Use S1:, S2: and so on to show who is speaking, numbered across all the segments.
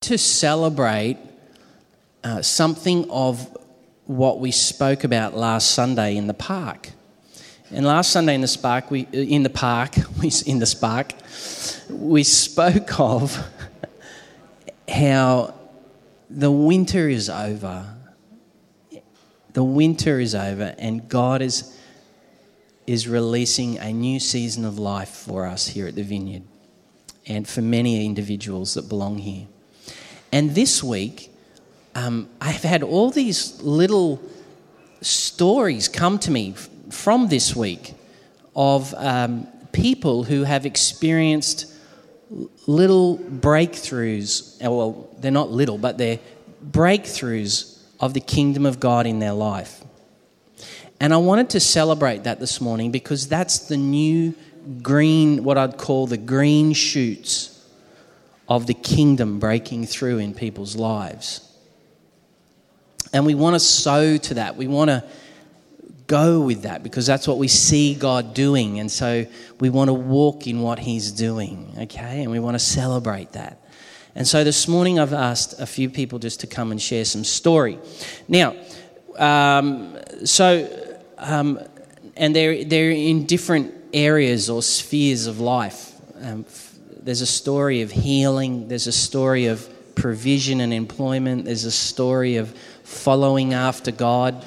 S1: to celebrate uh, something of what we spoke about last Sunday in the park. And last Sunday in the spark, we in the park, we in the spark, we spoke of how the winter is over. The winter is over, and God is is releasing a new season of life for us here at the Vineyard, and for many individuals that belong here. And this week, um, I've had all these little stories come to me from this week of um, people who have experienced little breakthroughs. Uh, well, they're not little, but they're breakthroughs of the kingdom of God in their life. And I wanted to celebrate that this morning because that's the new green, what I'd call the green shoots of the kingdom breaking through in people's lives. And we want to sow to that. We want to go with that because that's what we see God doing. And so we want to walk in what He's doing, okay? And we want to celebrate that. And so this morning I've asked a few people just to come and share some story. Now, um, so, um, and they're, they're in different areas or spheres of life. Um, there's a story of healing, there's a story of provision and employment, there's a story of following after God,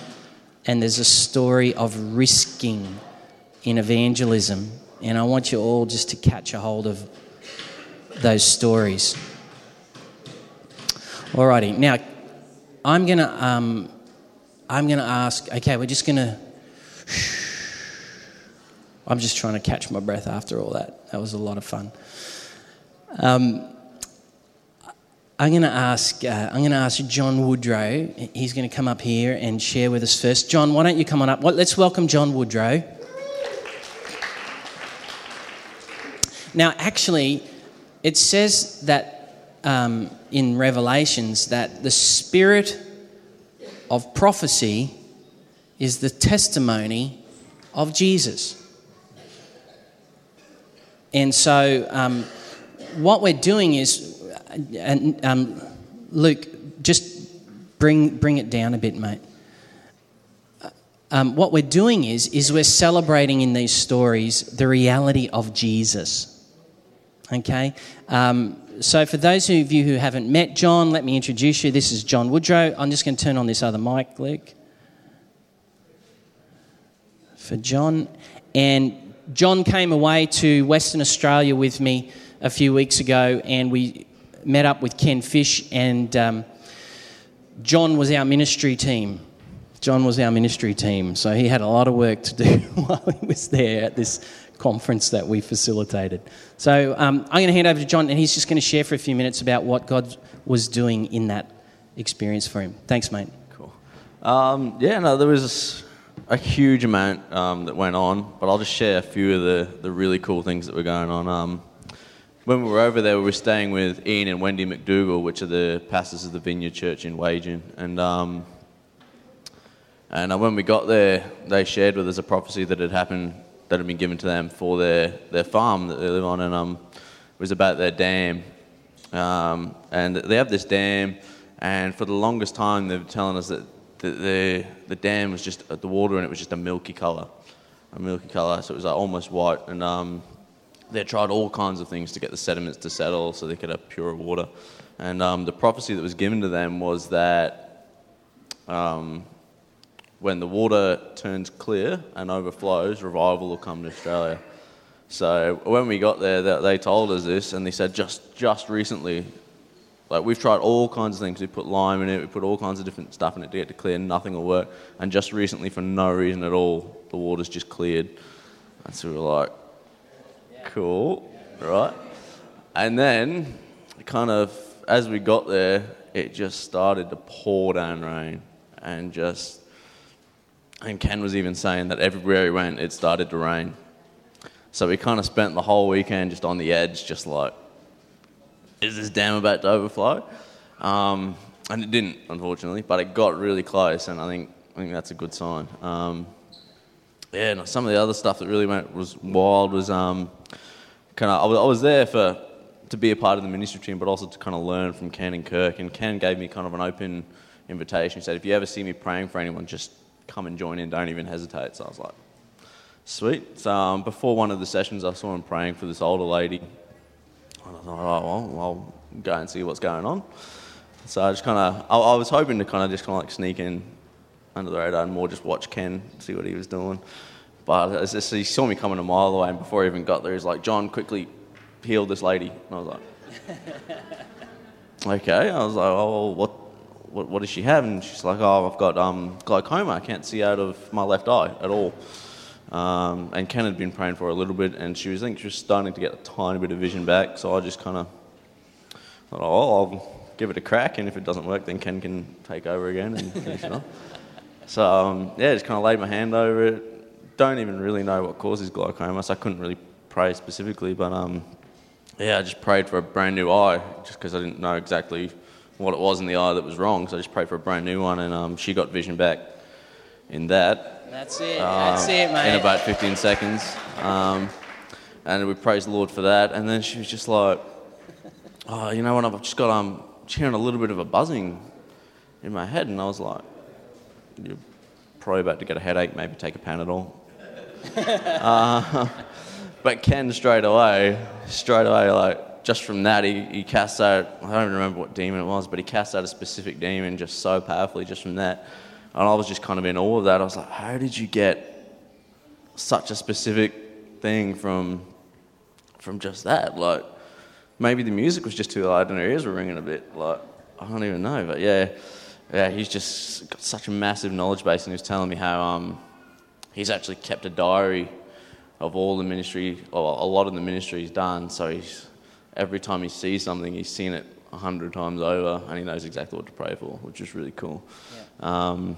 S1: and there's a story of risking in evangelism. And I want you all just to catch a hold of those stories. Alrighty, now I'm gonna um, I'm gonna ask. Okay, we're just gonna. I'm just trying to catch my breath after all that. That was a lot of fun. Um, I'm going to ask. Uh, I'm going to ask John Woodrow. He's going to come up here and share with us first. John, why don't you come on up? Well, let's welcome John Woodrow. Now, actually, it says that um, in Revelations that the spirit of prophecy is the testimony of Jesus. And so, um, what we're doing is, and um, Luke, just bring bring it down a bit, mate. Um, what we're doing is is we're celebrating in these stories the reality of Jesus. Okay. Um, so for those of you who haven't met John, let me introduce you. This is John Woodrow. I'm just going to turn on this other mic, Luke. For John, and John came away to Western Australia with me a few weeks ago, and we met up with Ken Fish, and um, John was our ministry team. John was our ministry team, so he had a lot of work to do while he was there at this conference that we facilitated. So um, I'm going to hand over to John, and he's just going to share for a few minutes about what God was doing in that experience for him. Thanks, mate.
S2: Cool. Um, yeah, no, there was a huge amount um, that went on, but I'll just share a few of the, the really cool things that were going on. Um, when we were over there, we were staying with Ian and Wendy McDougall, which are the pastors of the Vineyard Church in Wagin. And, um, and uh, when we got there, they shared with us a prophecy that had happened, that had been given to them for their, their farm that they live on. And um, it was about their dam. Um, and they have this dam, and for the longest time, they were telling us that the, the, the dam was just, the water in it was just a milky colour. A milky colour, so it was like almost white. And um, they tried all kinds of things to get the sediments to settle so they could have pure water. And um, the prophecy that was given to them was that um, when the water turns clear and overflows, revival will come to Australia. So when we got there, they told us this, and they said just just recently, like we've tried all kinds of things. We put lime in it, we put all kinds of different stuff in it to get to clear, nothing will work. And just recently, for no reason at all, the water's just cleared. And so we were like, cool, right? And then, kind of, as we got there, it just started to pour down rain. And just, and Ken was even saying that everywhere he went, it started to rain. So we kind of spent the whole weekend just on the edge, just like, is this dam about to overflow? Um, and it didn't, unfortunately, but it got really close, and I think I think that's a good sign. Um, yeah, no, some of the other stuff that really went was wild was um, kind of I was, I was there for to be a part of the ministry team, but also to kind of learn from Ken and Kirk. And Ken gave me kind of an open invitation. He said, if you ever see me praying for anyone, just come and join in. Don't even hesitate. So I was like, sweet. So um, before one of the sessions, I saw him praying for this older lady. And I thought, oh, well, I'll go and see what's going on. So I just kind of, I, I was hoping to kind of just kind of like sneak in under the radar and more just watch Ken, see what he was doing. But he saw me coming a mile away, and before he even got there, he's like, John, quickly heal this lady. And I was like, okay. I was like, oh, what, what, what does she have? And she's like, oh, I've got um, glaucoma. I can't see out of my left eye at all. Um, and Ken had been praying for her a little bit, and she was, I think was starting to get a tiny bit of vision back. So I just kind of thought, oh, I'll give it a crack, and if it doesn't work, then Ken can take over again and finish it off. So um, yeah, just kind of laid my hand over it. Don't even really know what causes glaucoma, so I couldn't really pray specifically. But um, yeah, I just prayed for a brand new eye, just because I didn't know exactly what it was in the eye that was wrong. So I just prayed for a brand new one, and um, she got vision back in that.
S1: That's it. That's it, mate.
S2: In about 15 seconds. Um, and we praised the Lord for that. And then she was just like, oh, you know what? I've just got, um, hearing a little bit of a buzzing in my head. And I was like, you're probably about to get a headache, maybe take a Panadol. uh, but Ken straight away, straight away, like, just from that, he, he cast out, I don't even remember what demon it was, but he cast out a specific demon just so powerfully just from that. And I was just kind of in awe of that. I was like, how did you get such a specific thing from from just that? Like, maybe the music was just too loud and her ears were ringing a bit. Like, I don't even know. But yeah, yeah, he's just got such a massive knowledge base, and he was telling me how um, he's actually kept a diary of all the ministry, or a lot of the ministry he's done. So he's every time he sees something, he's seen it a hundred times over, and he knows exactly what to pray for, which is really cool. Um,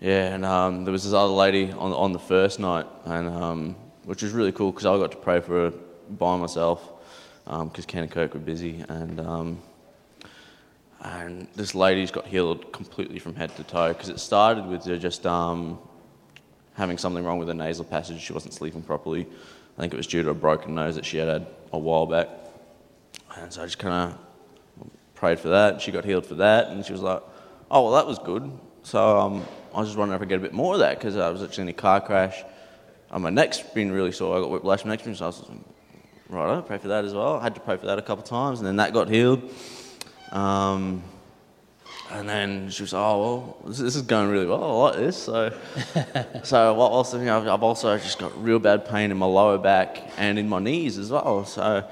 S2: yeah, and um, there was this other lady on on the first night, and um, which was really cool because I got to pray for her by myself because Ken and Kirk were busy, and um, and this lady's got healed completely from head to toe because it started with her just um, having something wrong with her nasal passage. She wasn't sleeping properly. I think it was due to a broken nose that she had had a while back, and so I just kind of prayed for that. She got healed for that, and she was like, "Oh, well, that was good." So um, I was just wondering if I could get a bit more of that because I was actually in a car crash. And my neck's been really sore. I got whiplash my neck's been so I was like, right, I'll pray for that as well. I had to pray for that a couple of times, and then that got healed. Um, and then she was, oh, well, this, this is going really well. I like this. So, so what else? You know, I've also just got real bad pain in my lower back and in my knees as well. So,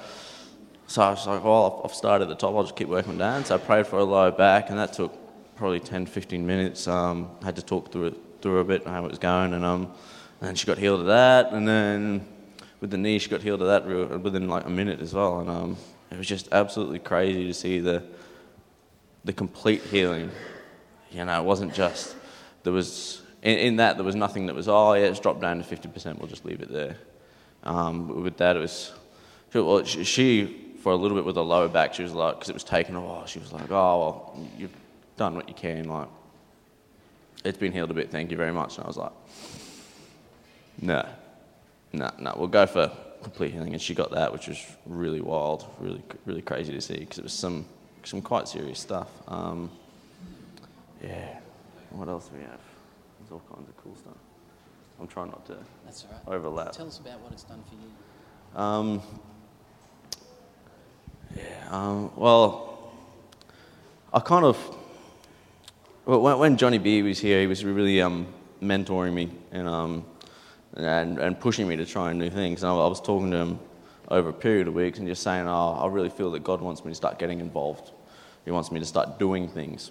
S2: so I was like, well, I've started at the top. I'll just keep working down. So I prayed for a lower back, and that took probably 10, 15 minutes. Um, had to talk through it through a bit how it was going, and um, and she got healed of that. And then with the knee, she got healed of that real, within like a minute as well. And um, it was just absolutely crazy to see the the complete healing. You know, it wasn't just there was in, in that there was nothing that was oh yeah it's dropped down to fifty percent. We'll just leave it there. Um, with that, it was well, she, for a little bit with her lower back. She was like because it was taken while. She was like oh well you've done what you can. Like it's been healed a bit. Thank you very much. And I was like no, no, no. We'll go for complete healing, and she got that, which was really wild, really, really crazy to see because it was some, some quite serious stuff. Um, yeah. What else do we have? There's all kinds of cool stuff. I'm trying not to
S1: That's all right.
S2: overlap.
S1: Tell us about what it's done for you.
S2: Um, yeah. Um, well, I kind of when, when Johnny B was here, he was really um, mentoring me and, um, and and pushing me to try do things. And I, I was talking to him over a period of weeks and just saying, "Oh, I really feel that God wants me to start getting involved. He wants me to start doing things."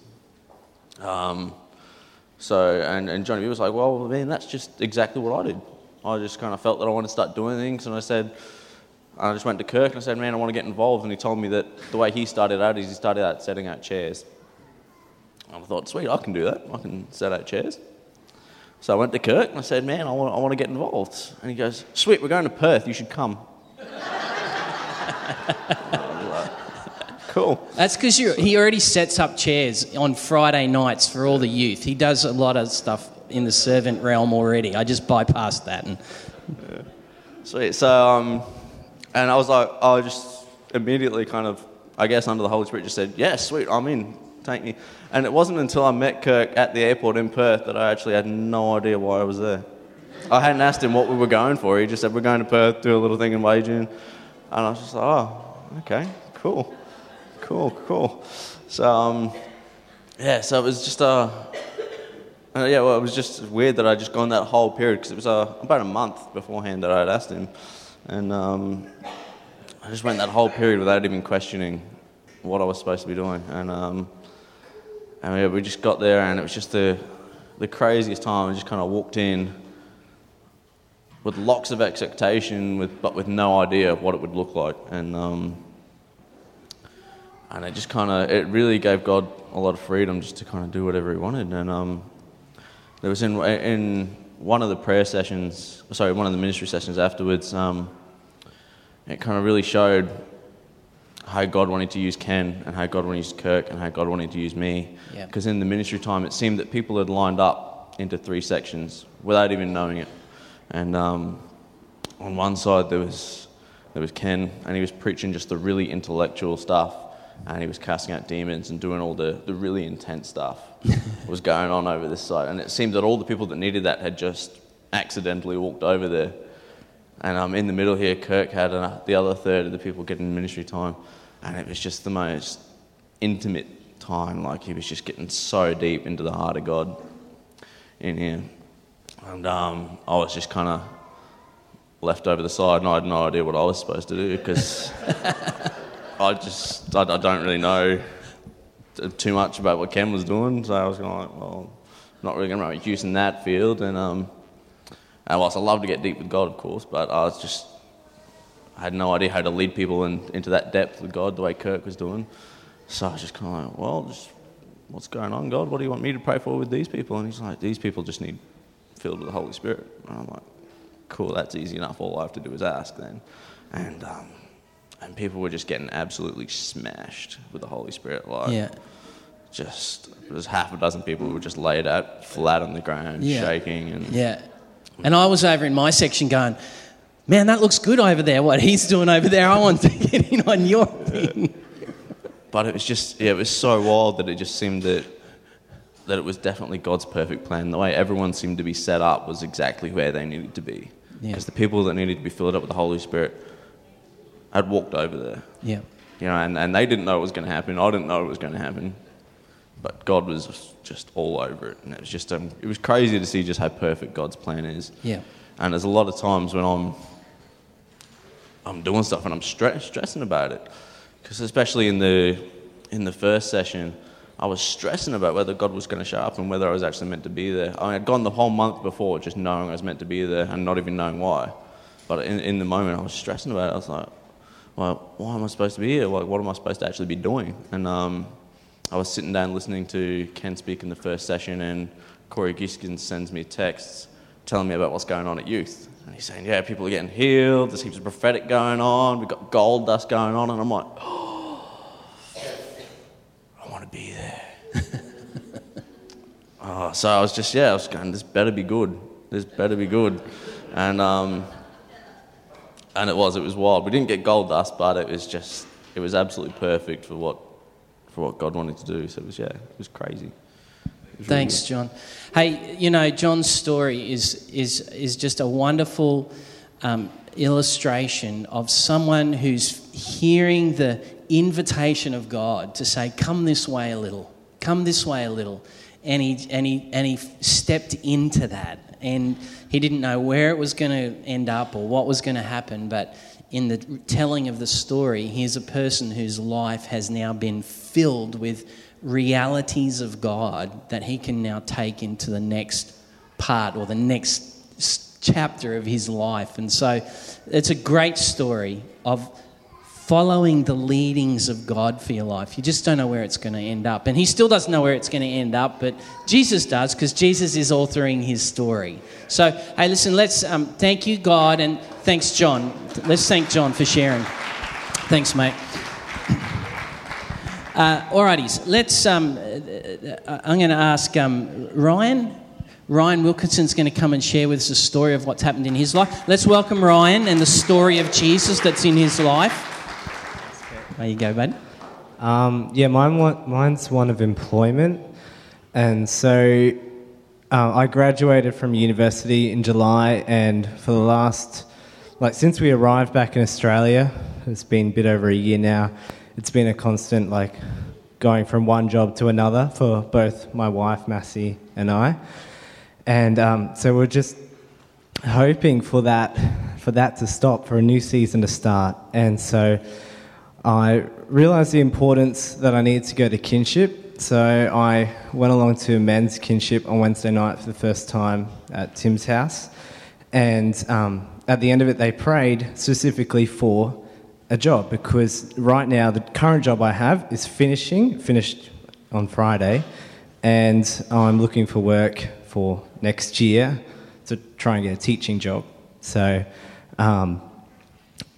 S2: Um, so, and, and Johnny B was like, well, man, that's just exactly what I did. I just kind of felt that I wanted to start doing things, and I said, I just went to Kirk and I said, man, I want to get involved. And he told me that the way he started out is he started out setting out chairs. I thought, sweet, I can do that. I can set out chairs. So I went to Kirk and I said, man, I want, I want to get involved. And he goes, sweet, we're going to Perth. You should come. I was like, cool.
S1: That's because he already sets up chairs on Friday nights for all the youth. He does a lot of stuff in the servant realm already. I just bypassed that. And
S2: Sweet. So, um, and I was like, I just immediately kind of, I guess, under the Holy Spirit, just said, "Yeah, sweet, I'm in. Take me." And it wasn't until I met Kirk at the airport in Perth that I actually had no idea why I was there. I hadn't asked him what we were going for. He just said, "We're going to Perth, do a little thing in Wagin," and I was just like, "Oh, okay, cool, cool, cool." So, um, yeah, so it was just uh, uh, yeah, well, it was just weird that I'd just gone that whole period because it was uh, about a month beforehand that I had asked him, and um, I just went that whole period without even questioning what I was supposed to be doing, and um, and yeah, we just got there, and it was just the the craziest time. I just kind of walked in with lots of expectation, with but with no idea of what it would look like, and um, and it just kind of it really gave God a lot of freedom just to kind of do whatever He wanted, and um, there was in in one of the prayer sessions, sorry, one of the ministry sessions afterwards. Um, it kind of really showed how God wanted to use Ken and how God wanted to use Kirk and how God wanted to use me.
S1: Yeah.
S2: Because in the ministry time, it seemed that people had lined up into three sections without even knowing it. And um, on one side there was there was Ken, and he was preaching just the really intellectual stuff, and he was casting out demons and doing all the, the really intense stuff was going on over this side. And it seemed that all the people that needed that had just accidentally walked over there. And um, in the middle here, Kirk had uh, the other third of the people getting ministry time, and it was just the most intimate time. Like he was just getting so deep into the heart of God in here, and um, I was just kind of left over the side, and I had no idea what I was supposed to do because I just I, I don't really know t- too much about what Ken was doing. So I was going like, well, not really going to make use in that field, and um, and whilst I love to get deep with God, of course, but I was just, I had no idea how to lead people in, into that depth with God the way Kirk was doing. So I was just kind of like, well, just, what's going on, God? What do you want me to pray for with these people? And he's like, these people just need filled with the Holy Spirit. And I'm like, cool, that's easy enough. All I have to do is ask then. And, um, and people were just getting absolutely smashed with the Holy Spirit. Like,
S1: Yeah.
S2: just, there's half a dozen people who were just laid out flat on the ground,
S1: Yeah.
S2: shaking. And
S1: Yeah. And I was over in my section going, man, that looks good over there, what he's doing over there. I want to get in on your thing.
S2: But it was just, yeah, it was so wild that it just seemed that that it was definitely God's perfect plan. The way everyone seemed to be set up was exactly where they needed to be.
S1: Yeah.
S2: Because the people that needed to be filled up with the Holy Spirit had walked over there.
S1: Yeah.
S2: You know, and, and they didn't know it was going to happen. I didn't know it was going to happen. But God was just all over it. And it was just, um, it was crazy to see just how perfect God's plan is.
S1: Yeah.
S2: And there's a lot of times when I'm, I'm doing stuff and I'm stre- stressing about it. Because especially in the, in the first session, I was stressing about whether God was going to show up and whether I was actually meant to be there. I had gone the whole month before just knowing I was meant to be there and not even knowing why. But in, in the moment, I was stressing about it. I was like, well, why am I supposed to be here? Like, what am I supposed to actually be doing? And um, I was sitting down listening to Ken speak in the first session, and Corey Giskins sends me texts telling me about what's going on at youth. And he's saying, yeah, people are getting healed, there's heaps of prophetic going on, we've got gold dust going on. And I'm like, oh, I want to be there. oh, so I was just, yeah, I was going, this better be good. This better be good. And, um, and it was, it was wild. We didn't get gold dust, but it was just, it was absolutely perfect for what, for what God wanted to do. So it was, yeah, it was crazy. It was really
S1: Thanks, John. Hey, you know, John's story is, is, is just a wonderful um, illustration of someone who's hearing the invitation of God to say, Come this way a little, come this way a little. And he, and he, and he stepped into that. And he didn't know where it was going to end up or what was going to happen, but in the telling of the story, here's a person whose life has now been filled with realities of God that he can now take into the next part or the next chapter of his life. And so it's a great story of following the leadings of God for your life. You just don't know where it's going to end up. And he still doesn't know where it's going to end up, but Jesus does because Jesus is authoring his story. So, hey, listen, let's um, thank you, God, and thanks, John. Let's thank John for sharing. Thanks, mate. Uh, alrighties, let's. Um, uh, I'm going to ask um, Ryan. Ryan Wilkinson's going to come and share with us a story of what's happened in his life. Let's welcome Ryan and the story of Jesus that's in his life. There you go, bud.
S3: Um, yeah, mine, mine's one of employment. And so uh, I graduated from university in July, and for the last, like, since we arrived back in Australia, it's been a bit over a year now, it's been a constant, like, going from one job to another for both my wife, Massey, and I. And um, so we're just hoping for that, for that to stop, for a new season to start. And so I realised the importance that I needed to go to kinship. So I went along to men's kinship on Wednesday night for the first time at Tim's house. And um, at the end of it, they prayed specifically for a job because right now the current job I have is finishing, finished on Friday, and I'm looking for work for next year to try and get a teaching job. So um,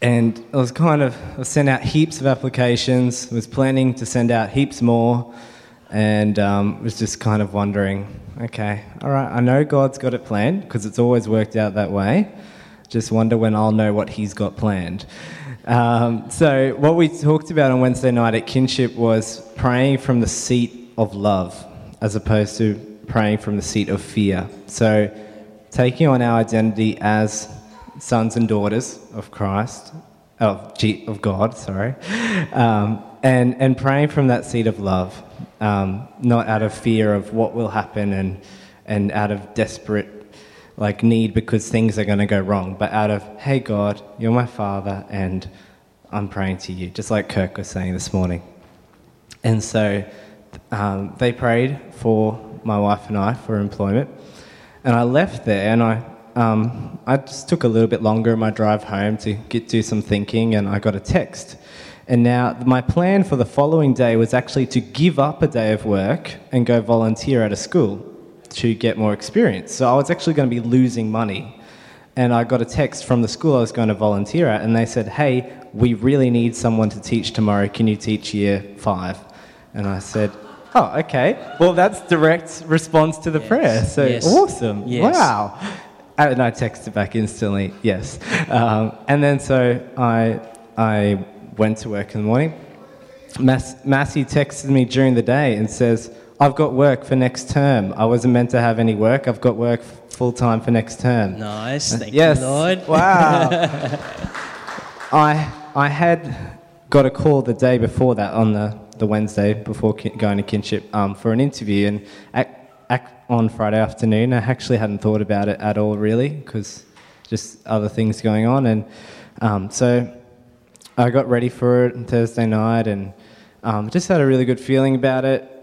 S3: and I was kind of, I sent out heaps of applications, was planning to send out heaps more, and um, was just kind of wondering, okay, all right, I know God's got it planned because it's always worked out that way. Just wonder when I'll know what He's got planned. Um, so, what we talked about on Wednesday night at Kinship was praying from the seat of love as opposed to praying from the seat of fear. So, taking on our identity as sons and daughters of Christ, of, G, of God, sorry, um, and, and praying from that seat of love, um, not out of fear of what will happen and, and out of desperate like need because things are going to go wrong, but out of, hey God, you're my father and I'm praying to you, just like Kirk was saying this morning. And so um, they prayed for my wife and I for employment. And I left there and I um, I just took a little bit longer in my drive home to get do some thinking, and I got a text. And now my plan for the following day was actually to give up a day of work and go volunteer at a school to get more experience. So I was actually going to be losing money. And I got a text from the school I was going to volunteer at, and they said, Hey, we really need someone to teach tomorrow. Can you teach year five? And I said, Oh, okay. Well, that's direct response to the
S1: Yes.
S3: prayer. So
S1: Yes.
S3: awesome.
S1: Yes.
S3: Wow. And I texted back instantly, yes. Um, and then so I, I went to work in the morning. Mass, Massey texted me during the day and says, I've got work for next term. I wasn't meant to have any work. I've got work full time for next term.
S1: Nice. Thank
S3: yes.
S1: you, Lord.
S3: Wow. I, I had got a call the day before that on the, the Wednesday before going to kinship um, for an interview. And at, at, on Friday afternoon, I actually hadn't thought about it at all, really, because just other things going on. And um, so I got ready for it on Thursday night and um, just had a really good feeling about it.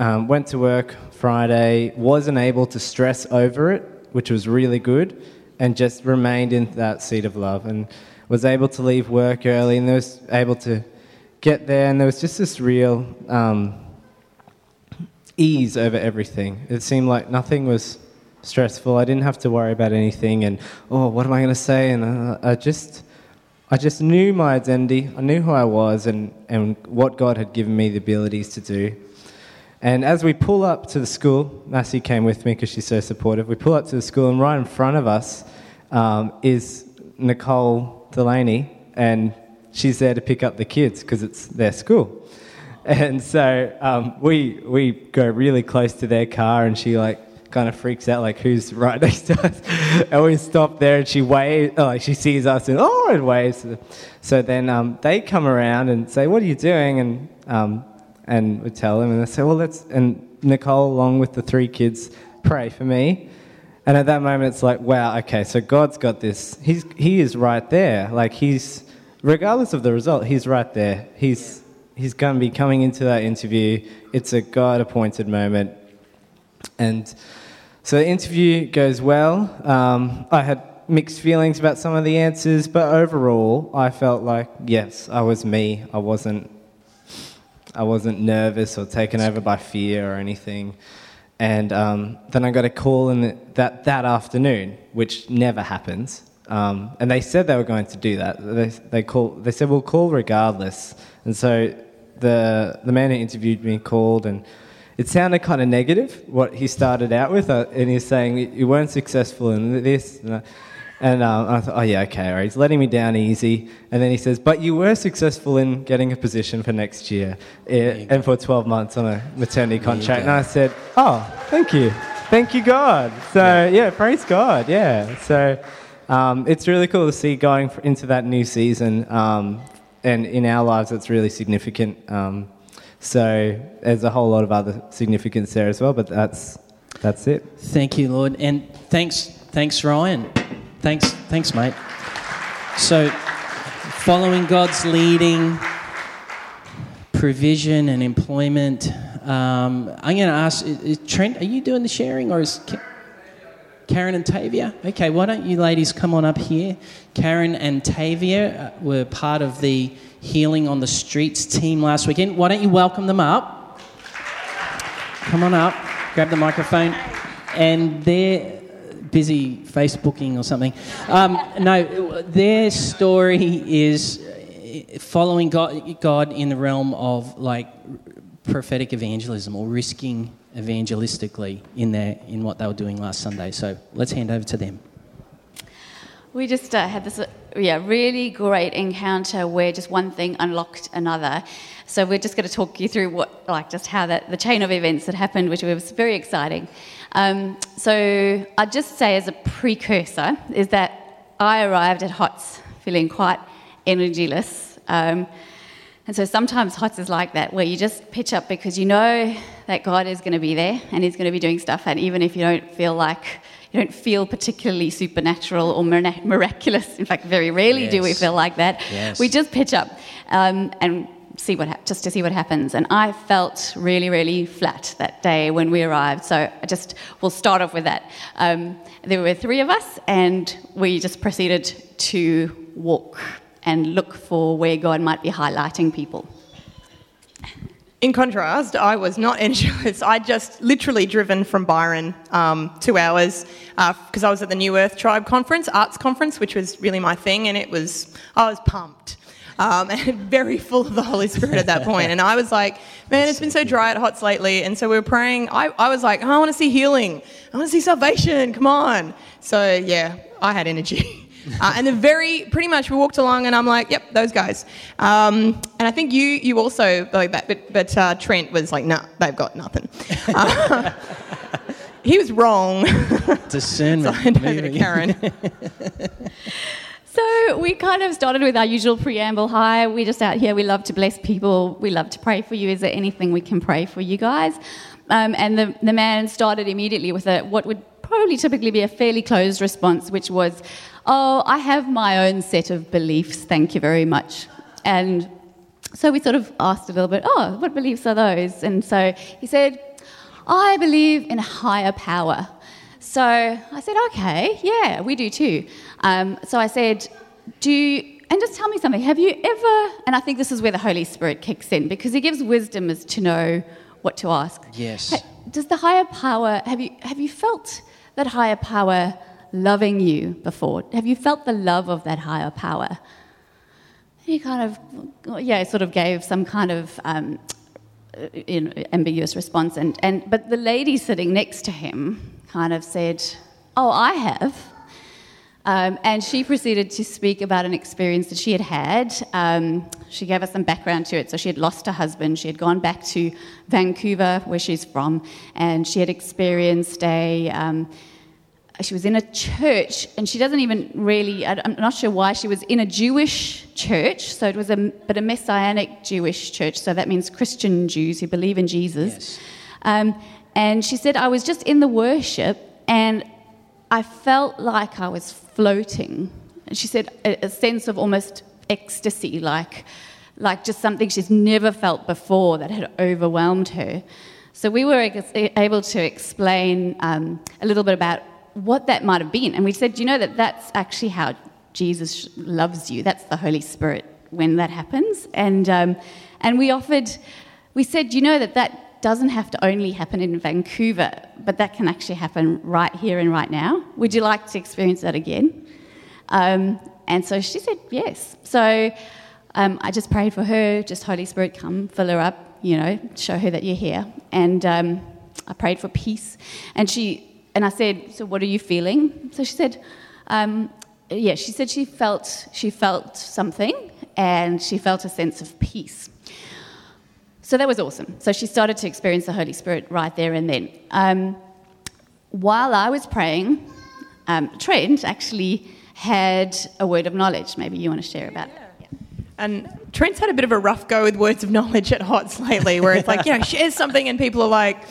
S3: Um, went to work Friday, wasn't able to stress over it, which was really good, and just remained in that seat of love and was able to leave work early and was able to get there. And there was just this real um, ease over everything. It seemed like nothing was stressful. I didn't have to worry about anything and, oh, what am I going to say? And uh, I just. I just knew my identity, I knew who I was, and, and what God had given me the abilities to do. And as we pull up to the school, Massey came with me because she's so supportive. We pull up to the school, and right in front of us um, is Nicole Delaney, and she's there to pick up the kids because it's their school. And so um, we, we go really close to their car, and she like kind of freaks out, like who's right next to us. and we stop there, and she waves, oh, like she sees us, and oh, and waves. So then um, they come around and say, "What are you doing?" And um, and we tell them, and they say, "Well, let's." And Nicole, along with the three kids, pray for me. And at that moment, it's like, wow, okay, so God's got this. He's he is right there. Like he's, regardless of the result, he's right there. He's he's going to be coming into that interview. It's a God appointed moment, and so the interview goes well. Um, I had mixed feelings about some of the answers, but overall, I felt like yes, I was me. I wasn't I wasn't nervous or taken over by fear or anything. And um, then I got a call in the, that, that afternoon, which never happens. Um, and they said they were going to do that. They, they, call, they said, we'll call regardless. And so the, the man who interviewed me called, and it sounded kind of negative what he started out with, uh, and he's saying you weren't successful in this. And, and um, I thought, oh yeah, okay, all right. He's letting me down easy. And then he says, but you were successful in getting a position for next year eh, and for 12 months on a maternity contract. And I said, oh, thank you, thank you God. So yeah, yeah praise God, yeah. So um, it's really cool to see going into that new season. Um, and in our lives, it's really significant. Um, so there's a whole lot of other significance there as well, but that's that's it.
S1: Thank you, Lord, and thanks, thanks, Ryan. Thanks, thanks, mate. So, following God's leading, provision and employment. Um, I'm going to ask Trent, are you doing the sharing, or is Karen and Tavia? Okay, why don't you ladies come on up here? Karen and Tavia uh, were part of the Healing on the Streets team last weekend. Why don't you welcome them up? Come on up, grab the microphone. And they're busy Facebooking or something. Um, no, their story is uh, following God, God in the realm of like prophetic evangelism or risking evangelistically in their in what they were doing last Sunday. So let's hand over to them.
S4: We just uh, had this uh, yeah really great encounter where just one thing unlocked another. So we're just going to talk you through what like just how that the chain of events that happened, which was very exciting. Um, so I'd just say as a precursor is that I arrived at HOTS feeling quite energyless. Um, and so sometimes HOTS is like that, where you just pitch up because you know that God is going to be there and He's going to be doing stuff. And even if you don't feel like, you don't feel particularly supernatural or miraculous, in fact, very rarely yes. do we feel like that, yes. we just pitch up um, and see what ha- just to see what happens. And I felt really, really flat that day when we arrived. So I just we'll start off with that. Um, there were three of us, and we just proceeded to walk and look for where God might be highlighting people.
S5: In contrast, I was not anxious. I'd just literally driven from Byron um, two hours because uh, I was at the New Earth Tribe conference, arts conference, which was really my thing, and it was I was pumped. Um, and very full of the Holy Spirit at that point. And I was like, man, it's been so dry at HOTS lately. And so we were praying. I, I was like, oh, I want to see healing. I want to see salvation. Come on. So, yeah, I had energy. Uh, and then very pretty much we walked along and I'm like, yep, those guys. Um, and I think you you also like that, but, but uh, Trent was like, nah, they've got nothing. Uh, he was wrong.
S1: Discernment.
S5: so I to Karen.
S4: So we kind of started with our usual preamble. Hi, we're just out here. We love to bless people. We love to pray for you. Is there anything we can pray for you guys? Um, and the, the man started immediately with a, what would probably typically be a fairly closed response, which was, Oh, I have my own set of beliefs, thank you very much. And so we sort of asked a little bit, Oh, what beliefs are those? And so he said, I believe in a higher power. So I said, Okay, yeah, we do too. Um, so I said, Do you, and just tell me something. Have you ever, and I think this is where the Holy Spirit kicks in because he gives wisdom as to know what to ask.
S1: Yes.
S4: Does the higher power, have you, have you felt that higher power loving you before? Have you felt the love of that higher power? He kind of, yeah, sort of gave some kind of um, ambiguous response. And, and, but the lady sitting next to him kind of said, Oh, I have. Um, and she proceeded to speak about an experience that she had had. Um, she gave us some background to it. So she had lost her husband. She had gone back to Vancouver, where she's from, and she had experienced a. Um, she was in a church, and she doesn't even really. I'm not sure why she was in a Jewish church. So it was a, but a messianic Jewish church. So that means Christian Jews who believe in Jesus. Yes. And she said, I was just in the worship, and I felt like I was floating. And she said a, a sense of almost ecstasy, like, like just something she's never felt before that had overwhelmed her. So we were able to explain um, a little bit about what that might have been. And we said, you know that that's actually how Jesus loves you. That's the Holy Spirit when that happens. And, um, and we offered, we said, you know that that doesn't have to only happen in Vancouver, but that can actually happen right here and right now. Would you like to experience that again? Um, and so she said yes. So um, I just prayed for her, just Holy Spirit, come, fill her up. you know, show her that you're here. And um, I prayed for peace. And she, and I said, so what are you feeling? So she said, um, yeah, she said she felt, she felt something and she felt a sense of peace. So that was awesome. So she started to experience the Holy Spirit right there and then. Um, while I was praying, um, Trent actually had a word of knowledge. Maybe you want to share about it.
S5: And Trent's had a bit of a rough go with words of knowledge at HOTS lately, where it's like, you know, shares something and people are like,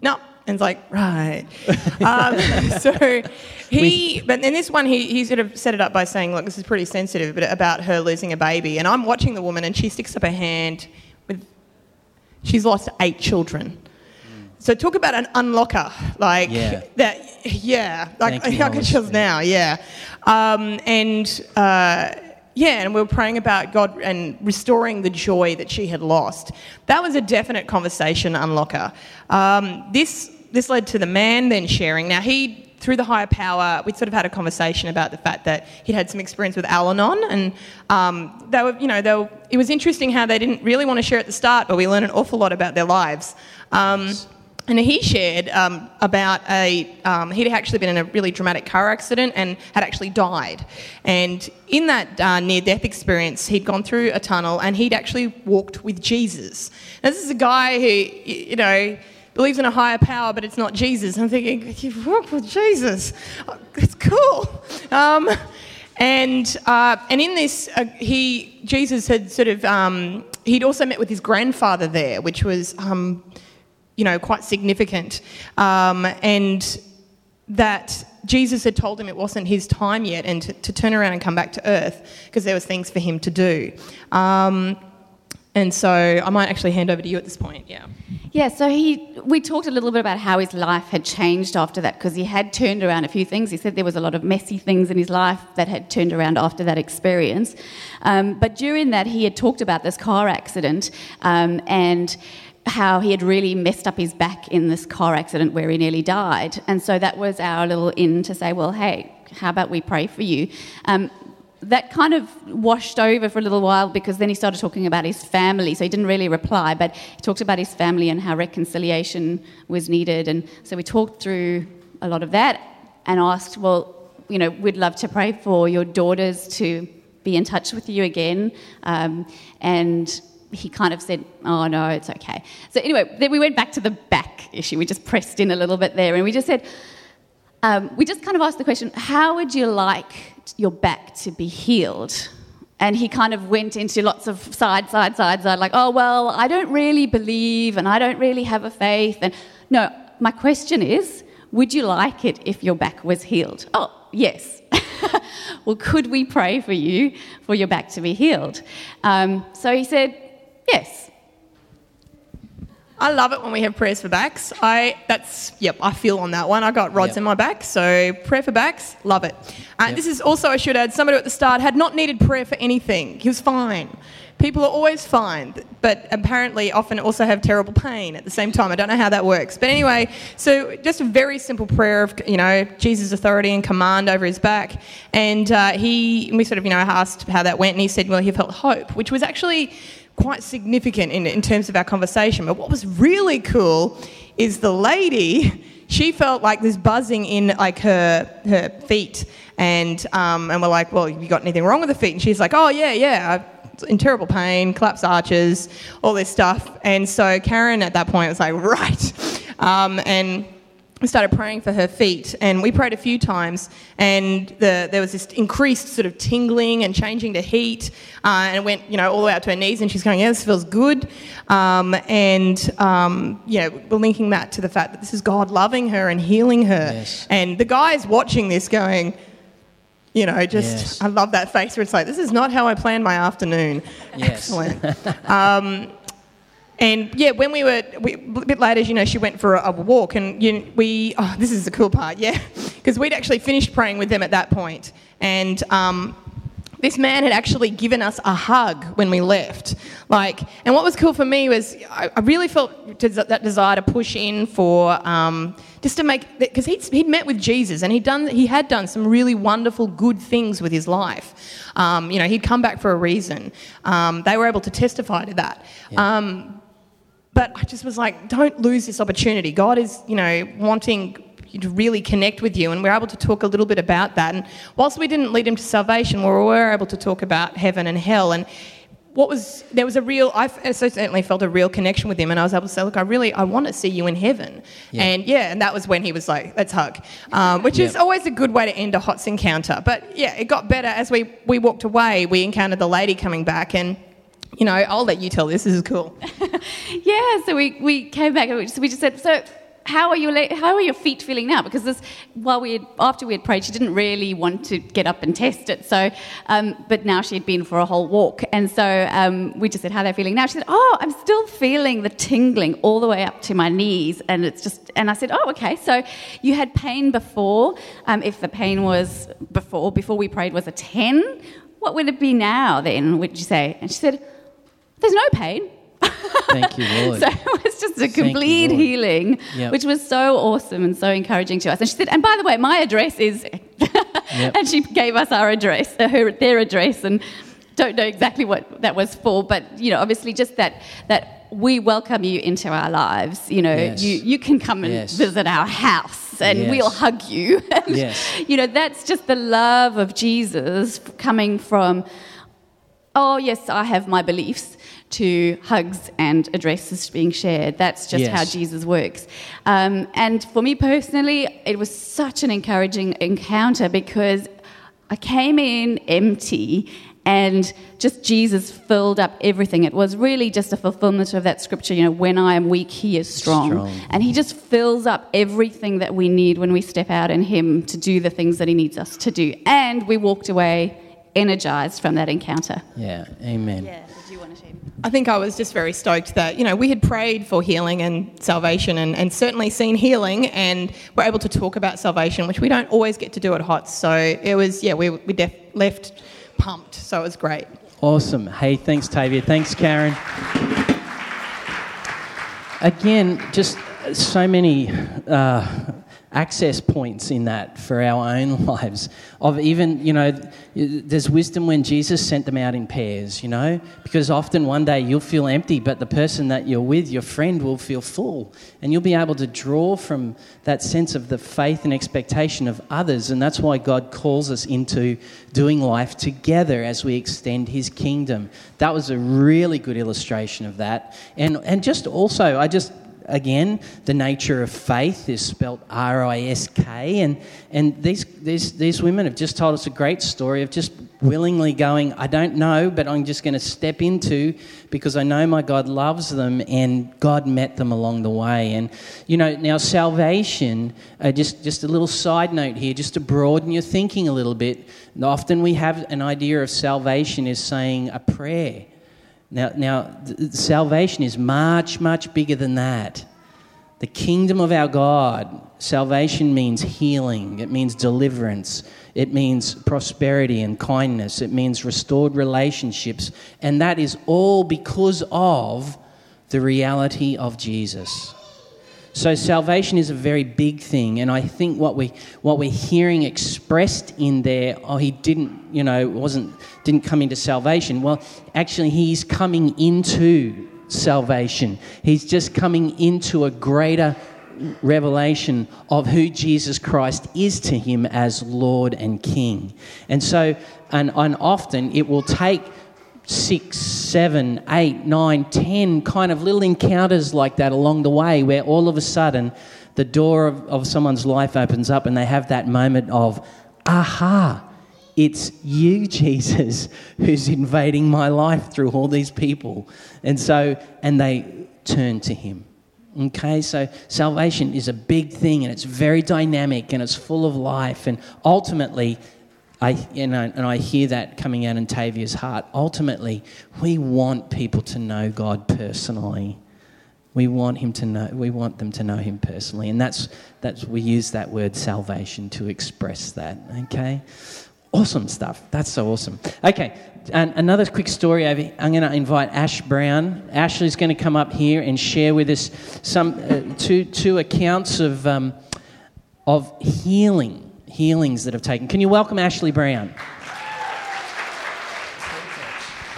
S5: no. And it's like, right. um, so he, but in this one, he, he sort of set it up by saying, look, this is pretty sensitive but about her losing a baby. And I'm watching the woman and she sticks up her hand with, she's lost eight children. So talk about an unlocker, like
S1: Yeah.
S5: that. Yeah, like
S1: Thank
S5: I can
S1: Holy
S5: chills now. Yeah, um, and uh, yeah, and we were praying about God and restoring the joy that she had lost. That was a definite conversation unlocker. Um, this this led to the man then sharing. Now he. Through the higher power, we sort of had a conversation about the fact that he'd had some experience with Al-Anon, and um, they were, you know, they were, it was interesting how they didn't really want to share at the start, but we learned an awful lot about their lives. Um, and he shared um, about a, um, he'd actually been in a really dramatic car accident and had actually died. And in that uh, near death experience, he'd gone through a tunnel and he'd actually walked with Jesus. Now, this is a guy who, you know, believes in a higher power, but it's not Jesus. I'm thinking, you've walked with Jesus. It's cool. Um, and uh, and in this, uh, he Jesus had sort of um, he'd also met with his grandfather there, which was um, you know quite significant, um, and that Jesus had told him it wasn't his time yet, and to, to turn around and come back to earth because there was things for him to do. Um, and so I might actually hand over to you at this point. Yeah.
S4: Yeah, so he we talked a little bit about how his life had changed after that because he had turned around a few things. He said there was a lot of messy things in his life that had turned around after that experience. Um, but during that, he had talked about this car accident um, and how he had really messed up his back in this car accident where he nearly died. And so that was our little in to say, well, hey, how about we pray for you? Um, that kind of washed over for a little while because then he started talking about his family. So he didn't really reply, but he talked about his family and how reconciliation was needed. And so we talked through a lot of that and asked, well, you know, we'd love to pray for your daughters to be in touch with you again. Um, and he kind of said, oh, no, it's okay. So anyway, then we went back to the back issue. We just pressed in a little bit there and we just said, um, we just kind of asked the question how would you like your back to be healed? And he kind of went into lots of side, side, side, side, like, oh, well, I don't really believe and I don't really have a faith. And no, my question is would you like it if your back was healed? Oh, yes. well, could we pray for you for your back to be healed? Um, so he said, yes.
S5: I love it when we have prayers for backs. I that's yep, I feel on that one. I got rods
S1: Yep.
S5: in my back, so prayer for backs, love it. And
S1: Yep.
S5: this is also I should add somebody at the start had not needed prayer for anything. He was fine. People are always fine, but apparently often also have terrible pain at the same time. I don't know how that works. But anyway, so just a very simple prayer of, you know, Jesus' authority and command over his back. And uh, he, we sort of, you know, asked how that went, and he said, well, he felt hope, which was actually quite significant in, in terms of our conversation. But what was really cool is the lady, she felt like this buzzing in like her her feet, and um, and we're like, well, you got anything wrong with the feet? And she's like, oh yeah, yeah. I'm in terrible pain, collapsed arches, all this stuff. And so Karen at that point was like, right. Um, and we started praying for her feet, and we prayed a few times, and the, there was this increased sort of tingling and changing to heat, uh, and it went, you know, all the way out to her knees, and she's going, yeah, this feels good, um, and, um, you know, we're linking that to the fact that this is God loving her and healing her,
S1: Yes.
S5: and the guy's watching this going, you know, just,
S1: Yes.
S5: I love that face where it's like, this is not how I planned my afternoon.
S1: Yes.
S5: Excellent. um, and yeah, when we were we, a bit later, you know, she went for a, a walk, and you we. Oh, this is the cool part, yeah, because we'd actually finished praying with them at that point. and um, this man had actually given us a hug when we left. Like, and what was cool for me was I, I really felt des- that desire to push in for um, just to make because he'd, he'd met with Jesus and he'd done he had done some really wonderful good things with his life. Um, you know, he'd come back for a reason. Um, they were able to testify to that. Um, but I just was like, don't lose this opportunity. God is, you know, wanting you to really connect with you, and we are able to talk a little bit about that. And whilst we didn't lead him to salvation, we were able to talk about heaven and hell. And what was there was a real I certainly felt a real connection with him, and I was able to say, look, I really I want to see you in heaven.
S1: Yeah.
S5: And yeah, and that was when he was like, let's hug, um, which is always a good way to end a HOTS encounter. But yeah, it got better as we we walked away. We encountered the lady coming back and. You know, I'll let you tell this. This is cool.
S4: Yeah, so we, we came back and we just, we just said, so how are your how are your feet feeling now? Because this, while we had, after we had prayed, she didn't really want to get up and test it. So, um, but now she had been for a whole walk, and so um, we just said, how are they feeling now? She said, oh, I'm still feeling the tingling all the way up to my knees, and it's just. And I said, oh, okay. So you had pain before. Um, if the pain was before before we prayed was a ten, what would it be now? Then would you say? And she said, there's no pain.
S1: Thank you, Lord.
S4: So it was just a
S1: Thank you,
S4: complete healing,
S1: Yep.
S4: which was so awesome and so encouraging to us. And she said, and by the way, my address is, and she gave us our address, uh, her, their address, and don't know exactly what that was for, but you know, obviously just that that we welcome you into our lives. You know,
S1: Yes.
S4: you you can come and
S1: Yes.
S4: visit our house, and
S1: Yes.
S4: we'll hug you. And,
S1: Yes.
S4: You know, that's just the love of Jesus coming from oh yes i have my beliefs to hugs and addresses being shared. That's just how jesus works. Um, and for me personally it was such an encouraging encounter because i came in empty and just jesus filled up everything. It was really just a fulfillment of that scripture you know when i am weak he is strong,
S1: Strong.
S4: and he just fills up everything that we need when we step out in him to do the things that he needs us to do. And we walked away energized from that encounter.
S1: Yeah, amen.
S4: Yeah, did you want to share?
S5: I think I was just very stoked that, you know, we had prayed for healing and salvation and, and certainly seen healing and we're able to talk about salvation, which we don't always get to do at HOTS. So it was, yeah, we, we def- left pumped. So it was great.
S1: Awesome. Hey, thanks, Tavia. Thanks, Karen. Again, just so many uh, access points in that for our own lives. Of even, you know, there's wisdom when Jesus sent them out in pairs, you know, because often one day you'll feel empty, but the person that you're with, your friend, will feel full. And you'll be able to draw from that sense of the faith and expectation of others. And that's why God calls us into doing life together as we extend his kingdom. That was a really good illustration of that. And, and just also, I just again, the nature of faith is spelt R I S K. And, and these, these, these women have just told us a great story of just willingly going, I don't know, but I'm just going to step into because I know my God loves them and God met them along the way. And, you know, now salvation, uh, just, just a little side note here, just to broaden your thinking a little bit. Often we have an idea of salvation as saying a prayer. Now, now salvation is much, much bigger than that. The kingdom of our God, salvation means healing, it means deliverance, it means prosperity and kindness, it means restored relationships, and that is all because of the reality of Jesus. So salvation is a very big thing, and I think what we what we're hearing expressed in there, oh, he didn't, you know, wasn't didn't come into salvation. Well, actually, he's coming into salvation. He's just coming into a greater revelation of who Jesus Christ is to him as Lord and King. And so, and, and often it will take six, seven, eight, nine, ten kind of little encounters like that along the way where all of a sudden the door of, of someone's life opens up and they have that moment of, aha, it's you, Jesus, who's invading my life through all these people. And so, and they turn to him. Okay, so salvation is a big thing and it's very dynamic and it's full of life. And ultimately, I, and I hear that coming out in Tavia's heart. Ultimately, we want people to know God personally. We want him to know. We want them to know Him personally, and that's that's we use that word salvation to express that. Okay, awesome stuff. That's so awesome. Okay, and another quick story. I'm going to invite Ash Brown. Ashley's going to come up here and share with us some uh, two two accounts of um, of healing healings that have taken. Can you welcome Ashley Brown?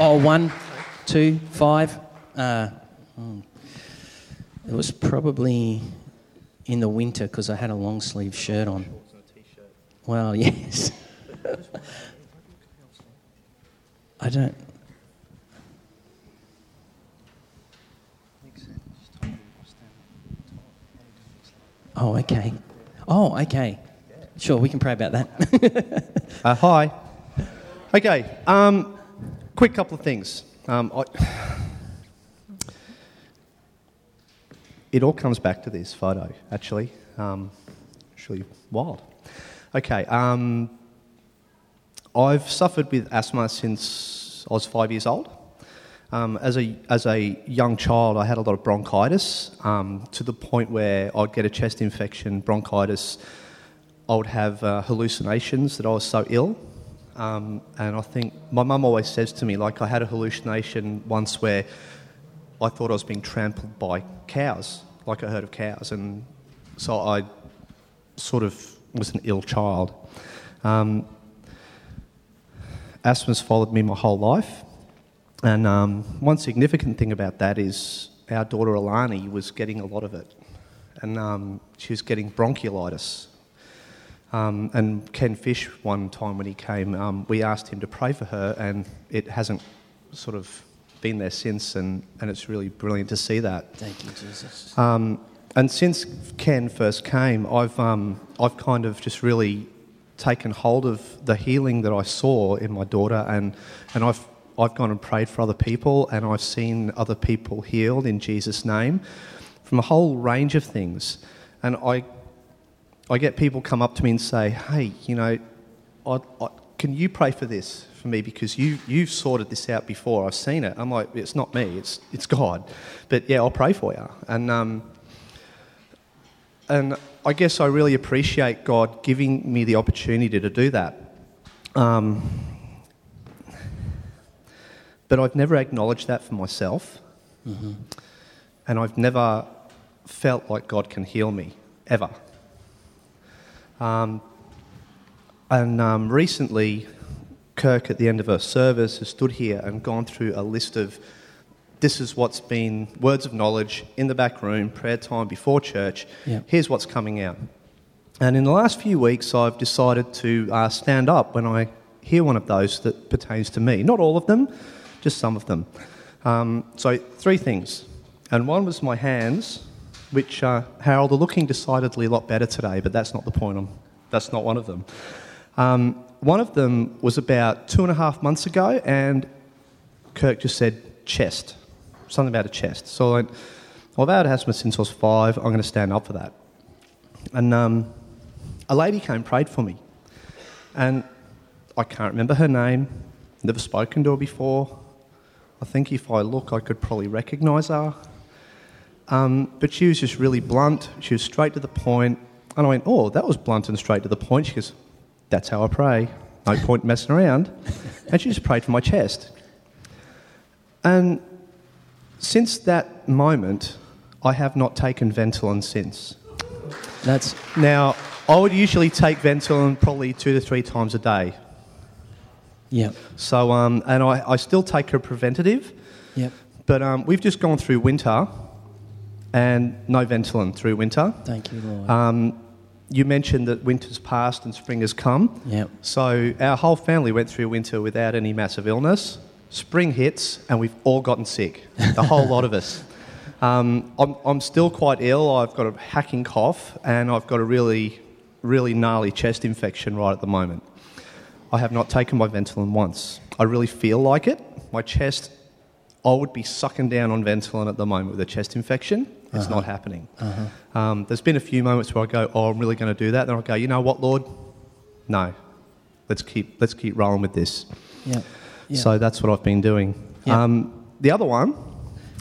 S1: Oh, one, two, five. Uh, hmm. It was probably in the winter because I had a long sleeve shirt on. Well, yes. I don't. Oh, okay. Oh, okay. Sure, we can pray about that.
S6: Uh, hi. Okay. Um, quick couple of things. Um, I, it all comes back to this photo, actually. Um, really wild. Okay. Um, I've suffered with asthma since I was five years old. Um, as, a, as a young child, I had a lot of bronchitis um, to the point where I'd get a chest infection, bronchitis. I would have uh, hallucinations that I was so ill. Um, and I think my mum always says to me, like, I had a hallucination once where I thought I was being trampled by cows, like a herd of cows. And so I sort of was an ill child. Um, asthma's followed me my whole life. And um, one significant thing about that is our daughter Alani was getting a lot of it. And um, she was getting bronchiolitis. Um, and Ken Fish, one time when he came, um, we asked him to pray for her, and it hasn't sort of been there since. And, and it's really brilliant to see that.
S1: Thank you, Jesus.
S6: Um, and since Ken first came, I've, um, I've kind of just really taken hold of the healing that I saw in my daughter, and, and I've, I've gone and prayed for other people, and I've seen other people healed in Jesus' name from a whole range of things. And I, I get people come up to me and say, hey, you know, I, I, can you pray for this for me because you, you've sorted this out before, I've seen it. I'm like, it's not me, it's, it's God. But yeah, I'll pray for you. And, um, and I guess I really appreciate God giving me the opportunity to do that. Um, but I've never acknowledged that for myself. And I've never felt like God can heal me, ever. Um, and um, recently, Kirk, at the end of a service, has stood here and gone through a list of this is what's been words of knowledge in the back room, prayer time before church.
S1: Yeah.
S6: Here's what's coming out. And in the last few weeks, I've decided to uh, stand up when I hear one of those that pertains to me. Not all of them, just some of them. Um, so, three things. And one was my hands, which, uh, Harold, are looking decidedly a lot better today, but that's not the point. I'm, that's not one of them. Um, one of them was about two and a half months ago, and Kirk just said chest, something about a chest. So I went, well, I've had asthma since I was five. I'm going to stand up for that. And um, a lady came and prayed for me, and I can't remember her name. Never spoken to her before. I think if I look, I could probably recognise her. Um, but she was just really blunt. She was straight to the point. And I went, oh, that was blunt and straight to the point. She goes, that's how I pray. No point messing around. And she just prayed for my chest. And since that moment, I have not taken Ventolin since.
S1: That's
S6: Now, I would usually take Ventolin probably two to three times a day.
S1: yeah,
S6: So, um, and I, I still take a preventative,
S1: yep.
S6: but um, we've just gone through winter and no Ventolin through winter.
S1: Thank you, Lord.
S6: Um, you mentioned that winter's passed and spring has come.
S1: Yep.
S6: So our whole family went through winter without any massive illness. Spring hits and we've all gotten sick, the whole lot of us. Um, I'm, I'm still quite ill. I've got a hacking cough and I've got a really, really gnarly chest infection right at the moment. I have not taken my Ventolin once. I really feel like it. My chest, I would be sucking down on Ventolin at the moment with a chest infection. It's not happening. Um, there's been a few moments where I go, "Oh, I'm really going to do that." Then I go, "You know what, Lord? No, let's keep let's keep rolling with this."
S1: Yeah. yeah.
S6: So that's what I've been doing.
S1: Yeah.
S6: Um, the other one,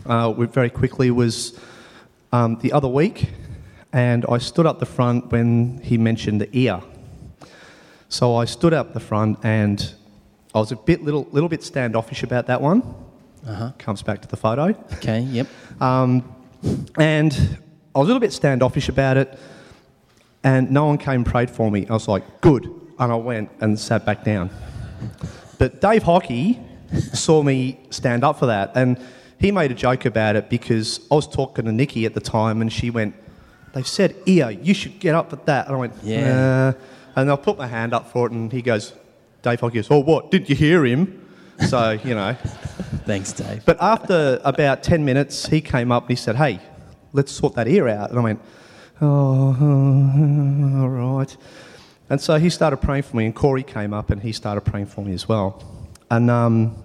S6: uh, very quickly was um, the other week, and I stood up the front when he mentioned the ear. So I stood up the front, and I was a bit little little bit standoffish about that one.
S1: Uh-huh.
S6: Comes back to the photo.
S1: Okay, yep.
S6: Um, and I was a little bit standoffish about it, and no one came and prayed for me. I was like, good. And I went and sat back down. But Dave Hockey saw me stand up for that, and he made a joke about it because I was talking to Nikki at the time and she went, They've said ear, you should get up at that. And I went,
S1: Yeah.
S6: "Uh," And I put my hand up for it and he goes, Dave Hockey goes, Oh, what? Did you hear him? So, you know.
S1: Thanks, Dave.
S6: But after about 10 minutes, he came up and he said, Hey, let's sort that ear out. And I went, Oh, all right. And so he started praying for me, and Corey came up and he started praying for me as well. And um,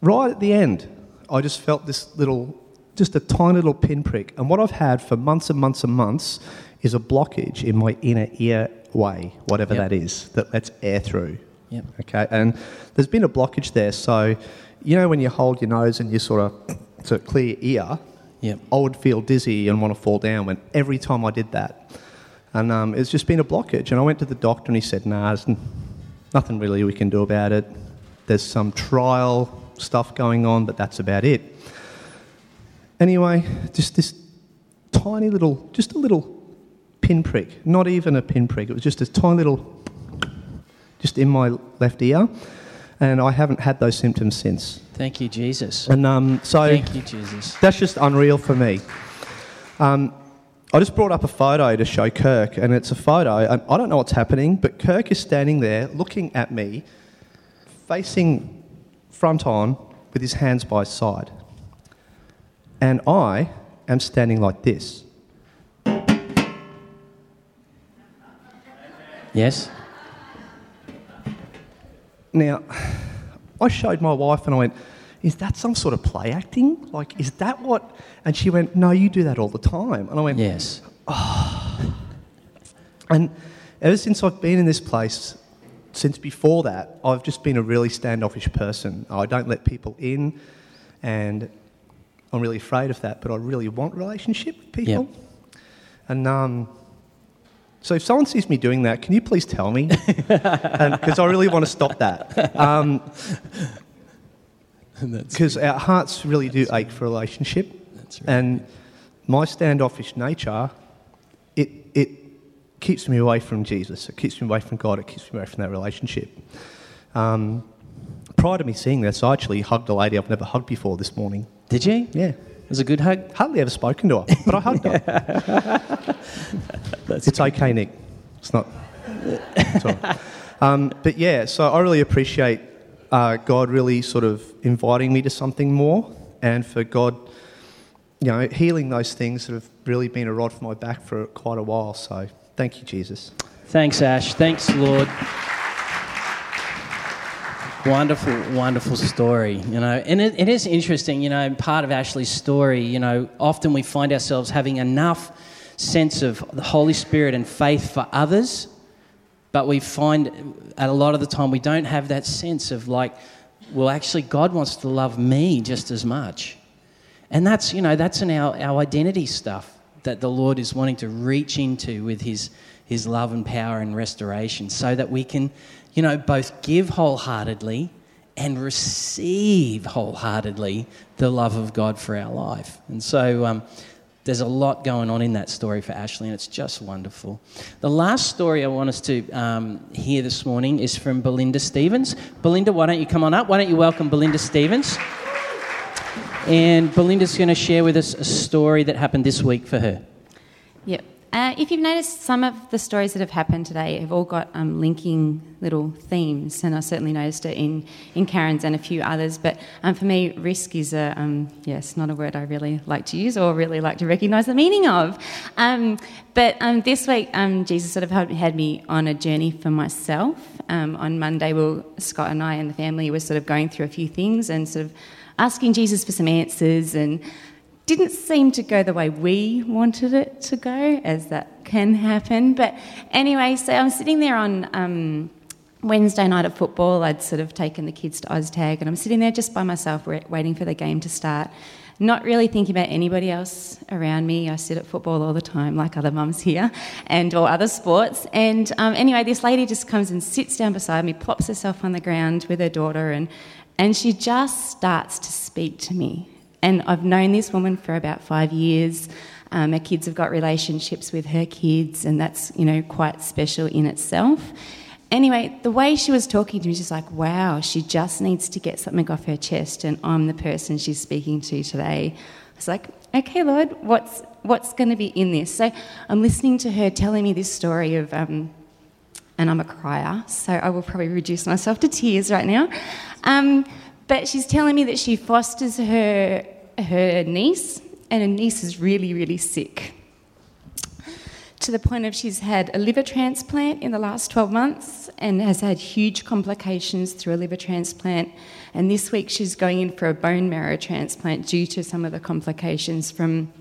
S6: right at the end, I just felt this little, just a tiny little pinprick. And what I've had for months and months and months is a blockage in my inner ear way, whatever
S1: Yep.
S6: that is, that lets air through.
S1: Yep.
S6: Okay, and there's been a blockage there. So, you know, when you hold your nose and you sort of to clear your ear,
S1: Yep.
S6: I would feel dizzy and want to fall down when every time I did that. And um, it's just been a blockage. And I went to the doctor and he said, nah, there's n- nothing really we can do about it. There's some trial stuff going on, but that's about it. Anyway, just this tiny little, just a little pinprick, not even a pinprick, it was just a tiny little, just in my left ear. And I haven't had those symptoms since.
S1: Thank you, Jesus.
S6: And um, so
S1: Thank you, Jesus.
S6: that's just unreal for me. Um, I just brought up a photo to show Kirk, and it's a photo, and I don't know what's happening, but Kirk is standing there looking at me, facing front on, with his hands by his side. And I am standing like this.
S1: Yes?
S6: Now, I showed my wife and I went, Is that some sort of play acting? Like, is that what? And she went, No, you do that all the time. And I went,
S1: Yes.
S6: And ever since I've been in this place, since before that, I've just been a really standoffish person. I don't let people in, and I'm really afraid of that. But I really want relationship with people. And um, so, if someone sees me doing that, can you please tell me? Because I really want to stop that. Um, Because our hearts really do ache for relationship,
S1: That's right.
S6: and my standoffish nature, it it keeps me away from Jesus. It keeps me away from God. It keeps me away from that relationship. Um, prior to me seeing this, I actually hugged a lady I've never hugged before this morning.
S1: Did you?
S6: Yeah,
S1: was a good hug?
S6: hardly ever spoken to her, but I hugged her. it's okay, Nick. It's not. It's all right. um, but yeah, so I really appreciate uh, God really sort of inviting me to something more, and for God, you know, healing those things that have really been a rod for my back for quite a while. So thank you, Jesus.
S1: Thanks, Ash. Thanks, Lord. Wonderful, wonderful story, you know. And it, it is interesting, you know, part of Ashley's story, you know, often we find ourselves having enough sense of the Holy Spirit and faith for others, but we find at a lot of the time we don't have that sense of like, well, actually, God wants to love me just as much. And that's, you know, that's in our, our identity stuff that the Lord is wanting to reach into with his, his love and power and restoration so that we can, you know, both give wholeheartedly and receive wholeheartedly the love of God for our life. And so um, there's a lot going on in that story for Ashley, and it's just wonderful. The last story I want us to um, hear this morning is from Belinda Stevens. Belinda, why don't you come on up? Why don't you welcome Belinda Stevens? And Belinda's going to share with us a story that happened this week for her.
S7: Yep. Uh, if you've noticed, some of the stories that have happened today have all got um, linking little themes, and I certainly noticed it in, in Karen's and a few others. But um, for me, risk is a um, yes, not a word I really like to use or really like to recognise the meaning of. Um, but um, this week, um, Jesus sort of had, me on a journey for myself. On Monday, well, Scott and I and the family were sort of going through a few things and sort of asking Jesus for some answers and didn't seem to go the way we wanted it to go, as that can happen. But anyway, so I'm sitting there on um, Wednesday night at football. I'd sort of taken the kids to OzTag, and I'm sitting there just by myself, wa- waiting for the game to start. Not really thinking about anybody else around me. I sit at football all the time, like other mums here, and or other sports. And um, anyway, this lady just comes and sits down beside me, plops herself on the ground with her daughter, and and she just starts to speak to me. And I've known this woman for about five years. Um, her kids have got relationships with her kids, and that's you know quite special in itself. Anyway, the way she was talking to me, she's like, wow, she just needs to get something off her chest, and I'm the person she's speaking to today. I was like, okay, Lord, what's, what's going to be in this? So I'm listening to her telling me this story of, um, and I'm a crier, so I will probably reduce myself to tears right now. Um, but she's telling me that she fosters her, her niece, and her niece is really, really sick to the point of she's had a liver transplant in the last 12 months and has had huge complications through a liver transplant. And this week she's going in for a bone marrow transplant due to some of the complications from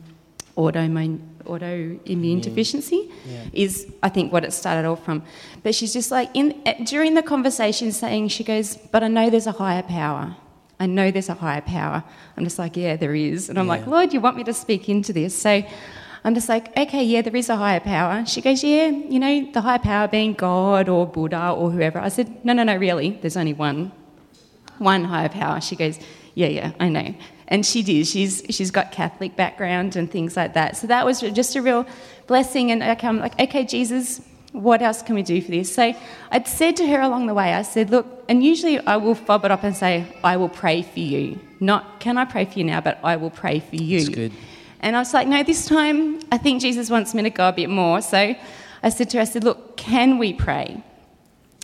S7: autoimmune, autoimmune mm. deficiency,
S1: Yeah.
S7: is I think what it started off from. But she's just like, in, during the conversation, saying, she goes, But I know there's a higher power. I know there's a higher power. I'm just like, Yeah, there is. And I'm like,
S1: Yeah.
S7: Lord, you want me to speak into this? So I'm just like, okay, yeah, there is a higher power. She goes, yeah, you know, the higher power being God or Buddha or whoever. I said, no, no, no, really, there's only one, one higher power. She goes, yeah, yeah, I know. And she did. She's she's got Catholic background and things like that. So that was just a real blessing. And okay, I'm like, okay, Jesus, what else can we do for this? So I'd said to her along the way, I said, look, and usually I will fob it up and say, I will pray for you. Not, can I pray for you now, but I will pray for you.
S1: That's good.
S7: And I was like, no, this time I think Jesus wants me to go a bit more. So I said to her, I said, look, can we pray?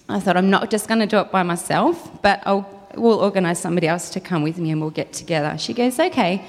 S7: I thought, I'm not just going to do it by myself, but I'll, we'll organise somebody else to come with me and we'll get together. She goes, okay.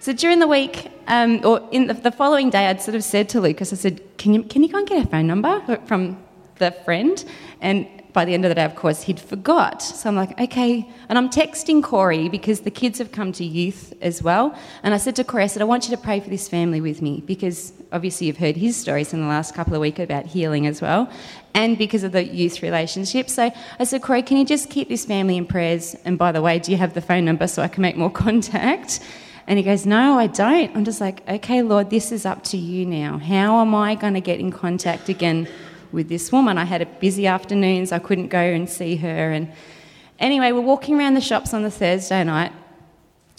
S7: So during the week, um, or in the, the following day, I'd sort of said to Lucas, I said, can you, can you go and get a phone number from the friend? And by the end of the day, of course, he'd forgot. So I'm like, okay. And I'm texting Corey because the kids have come to youth as well. And I said to Corey, I said, I want you to pray for this family with me because obviously you've heard his stories in the last couple of weeks about healing as well. And because of the youth relationship. So I said, Corey, can you just keep this family in prayers? And by the way, do you have the phone number so I can make more contact? And he goes, No, I don't. I'm just like, Okay, Lord, this is up to you now. How am I going to get in contact again with this woman? I had a busy afternoons. I couldn't go and see her. And anyway, we're walking around the shops on the Thursday night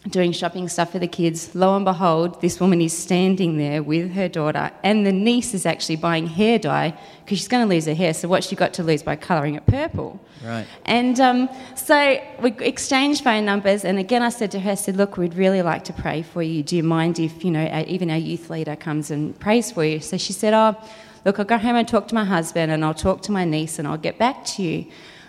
S7: doing shopping stuff for the kids. Lo and behold, this woman is standing there with her daughter, and the niece is actually buying hair dye because she's going to lose her hair. So, what she got to lose by colouring it purple?
S1: Right.
S7: And um, so we exchanged phone numbers, and again, I said to her, I said, Look, we'd really like to pray for you. Do you mind if, you know, our- even our youth leader comes and prays for you? So she said, Oh, look, I'll go home and talk to my husband, and I'll talk to my niece, and I'll get back to you.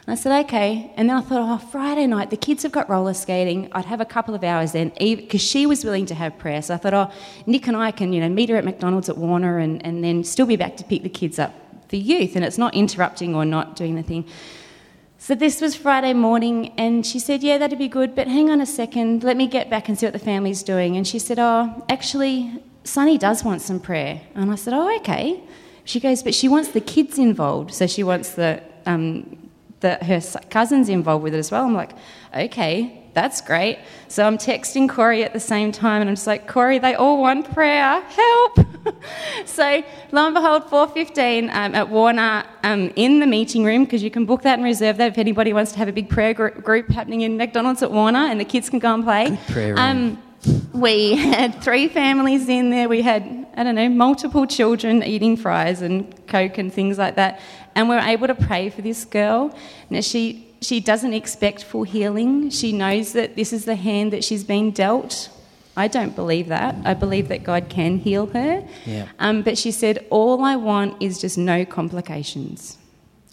S7: And I said, okay. And then I thought, oh, Friday night, the kids have got roller skating. I'd have a couple of hours then, because she was willing to have prayer. So I thought, oh, Nick and I can, you know, meet her at McDonald's at Warner and, and then still be back to pick the kids up for youth. And it's not interrupting or not doing the thing. So this was Friday morning, and she said, yeah, that'd be good, but hang on a second, let me get back and see what the family's doing. And she said, oh, actually, Sunny does want some prayer. And I said, oh, okay. She goes, but she wants the kids involved. So she wants the, um, the her cousins involved with it as well. I'm like, okay, that's great. So I'm texting Corey at the same time, and I'm just like, Corey, they all want prayer. Help! so lo and behold, 4:15 um, at Warner um, in the meeting room because you can book that and reserve that if anybody wants to have a big prayer gr- group happening in McDonald's at Warner, and the kids can go and play.
S1: Good prayer room.
S7: Um, we had three families in there. We had, I don't know, multiple children eating fries and Coke and things like that. And we're able to pray for this girl. Now, she, she doesn't expect full healing. She knows that this is the hand that she's been dealt. I don't believe that. I believe that God can heal her.
S1: Yeah.
S7: Um, but she said, All I want is just no complications.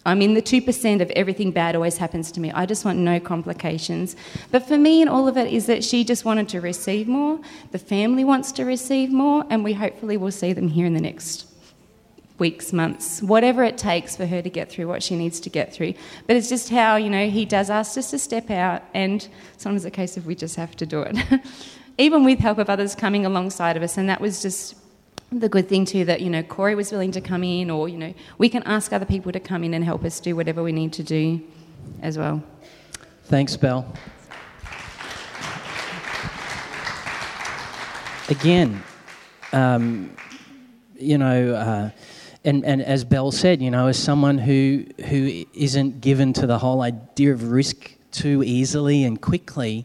S7: I'm in the 2% of everything bad always happens to me. I just want no complications. But for me, and all of it, is that she just wanted to receive more. The family wants to receive more, and we hopefully will see them here in the next weeks, months, whatever it takes for her to get through what she needs to get through. But it's just how, you know, he does ask us to step out, and sometimes it's a case of we just have to do it. Even with help of others coming alongside of us, and that was just the good thing too that you know Corey was willing to come in, or you know we can ask other people to come in and help us do whatever we need to do, as well.
S1: Thanks, Belle. Again, um, you know, uh, and, and as Bell said, you know, as someone who who isn't given to the whole idea of risk too easily and quickly,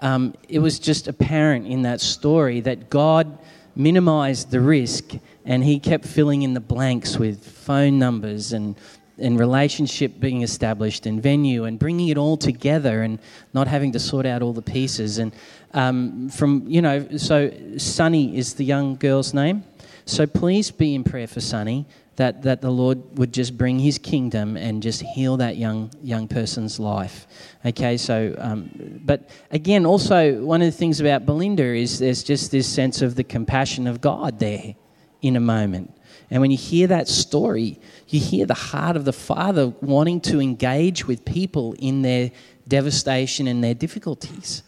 S1: um, it was just apparent in that story that God minimized the risk and He kept filling in the blanks with phone numbers and and relationship being established and venue and bringing it all together and not having to sort out all the pieces. And um, from, you know, so Sunny is the young girl's name. So please be in prayer for Sunny that, that the Lord would just bring his kingdom and just heal that young, young person's life. Okay, so, um, but again, also, one of the things about Belinda is there's just this sense of the compassion of God there in a moment. And when you hear that story, you hear the heart of the Father wanting to engage with people in their devastation and their difficulties.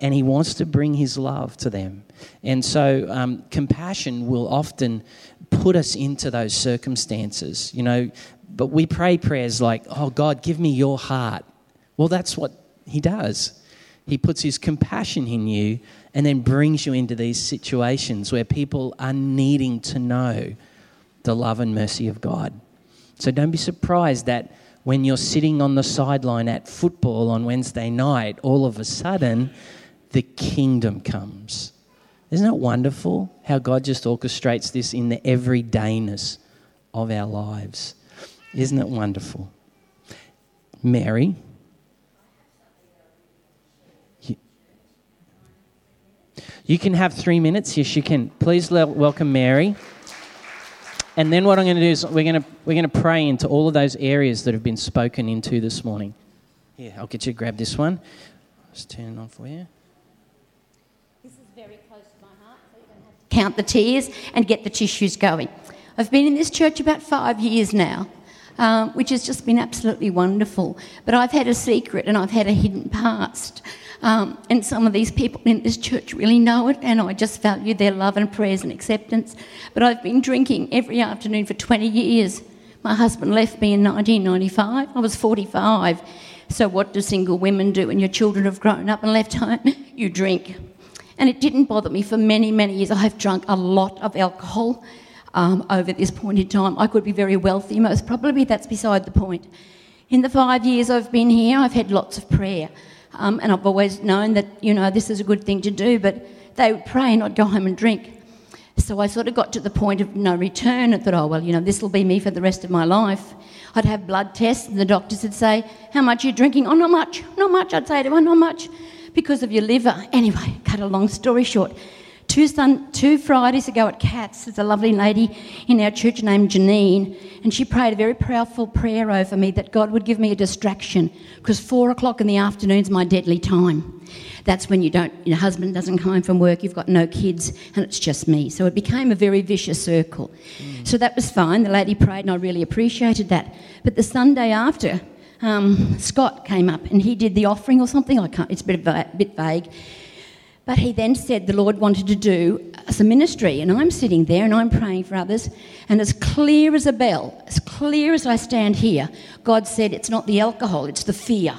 S1: And He wants to bring His love to them. And so, um, compassion will often put us into those circumstances, you know. But we pray prayers like, Oh, God, give me your heart. Well, that's what He does. He puts His compassion in you and then brings you into these situations where people are needing to know the love and mercy of God. So don't be surprised that when you're sitting on the sideline at football on Wednesday night, all of a sudden the kingdom comes. Isn't it wonderful how God just orchestrates this in the everydayness of our lives? Isn't it wonderful? Mary. You, you can have three minutes. Yes, you can. Please welcome Mary. And then what I'm going to do is we're going to, we're going to pray into all of those areas that have been spoken into this morning. Here, I'll get you to grab this one. Just turn it on for you.
S8: This is very close to my heart, so you're going to have to count the tears and get the tissues going. I've been in this church about five years now, um, which has just been absolutely wonderful. But I've had a secret and I've had a hidden past. Um, and some of these people in this church really know it, and I just value their love and prayers and acceptance. But I've been drinking every afternoon for 20 years. My husband left me in 1995. I was 45. So, what do single women do when your children have grown up and left home? You drink. And it didn't bother me for many, many years. I have drunk a lot of alcohol um, over this point in time. I could be very wealthy, most probably. That's beside the point. In the five years I've been here, I've had lots of prayer. Um, and I've always known that, you know, this is a good thing to do, but they would pray I'd go home and drink. So I sort of got to the point of no return and thought, oh, well, you know, this will be me for the rest of my life. I'd have blood tests and the doctors would say, how much are you drinking? Oh, not much, not much. I'd say to her, not much, because of your liver. Anyway, cut a long story short, Two, sun, two Fridays ago at Cats, there's a lovely lady in our church named Janine, and she prayed a very powerful prayer over me that God would give me a distraction because four o'clock in the afternoon is my deadly time. That's when you don't, your husband doesn't come home from work, you've got no kids, and it's just me. So it became a very vicious circle. Mm. So that was fine. The lady prayed, and I really appreciated that. But the Sunday after, um, Scott came up and he did the offering or something. I can't, it's a bit, a bit vague. But he then said the Lord wanted to do some ministry, and I'm sitting there and I'm praying for others, and as clear as a bell, as clear as I stand here, God said, It's not the alcohol, it's the fear.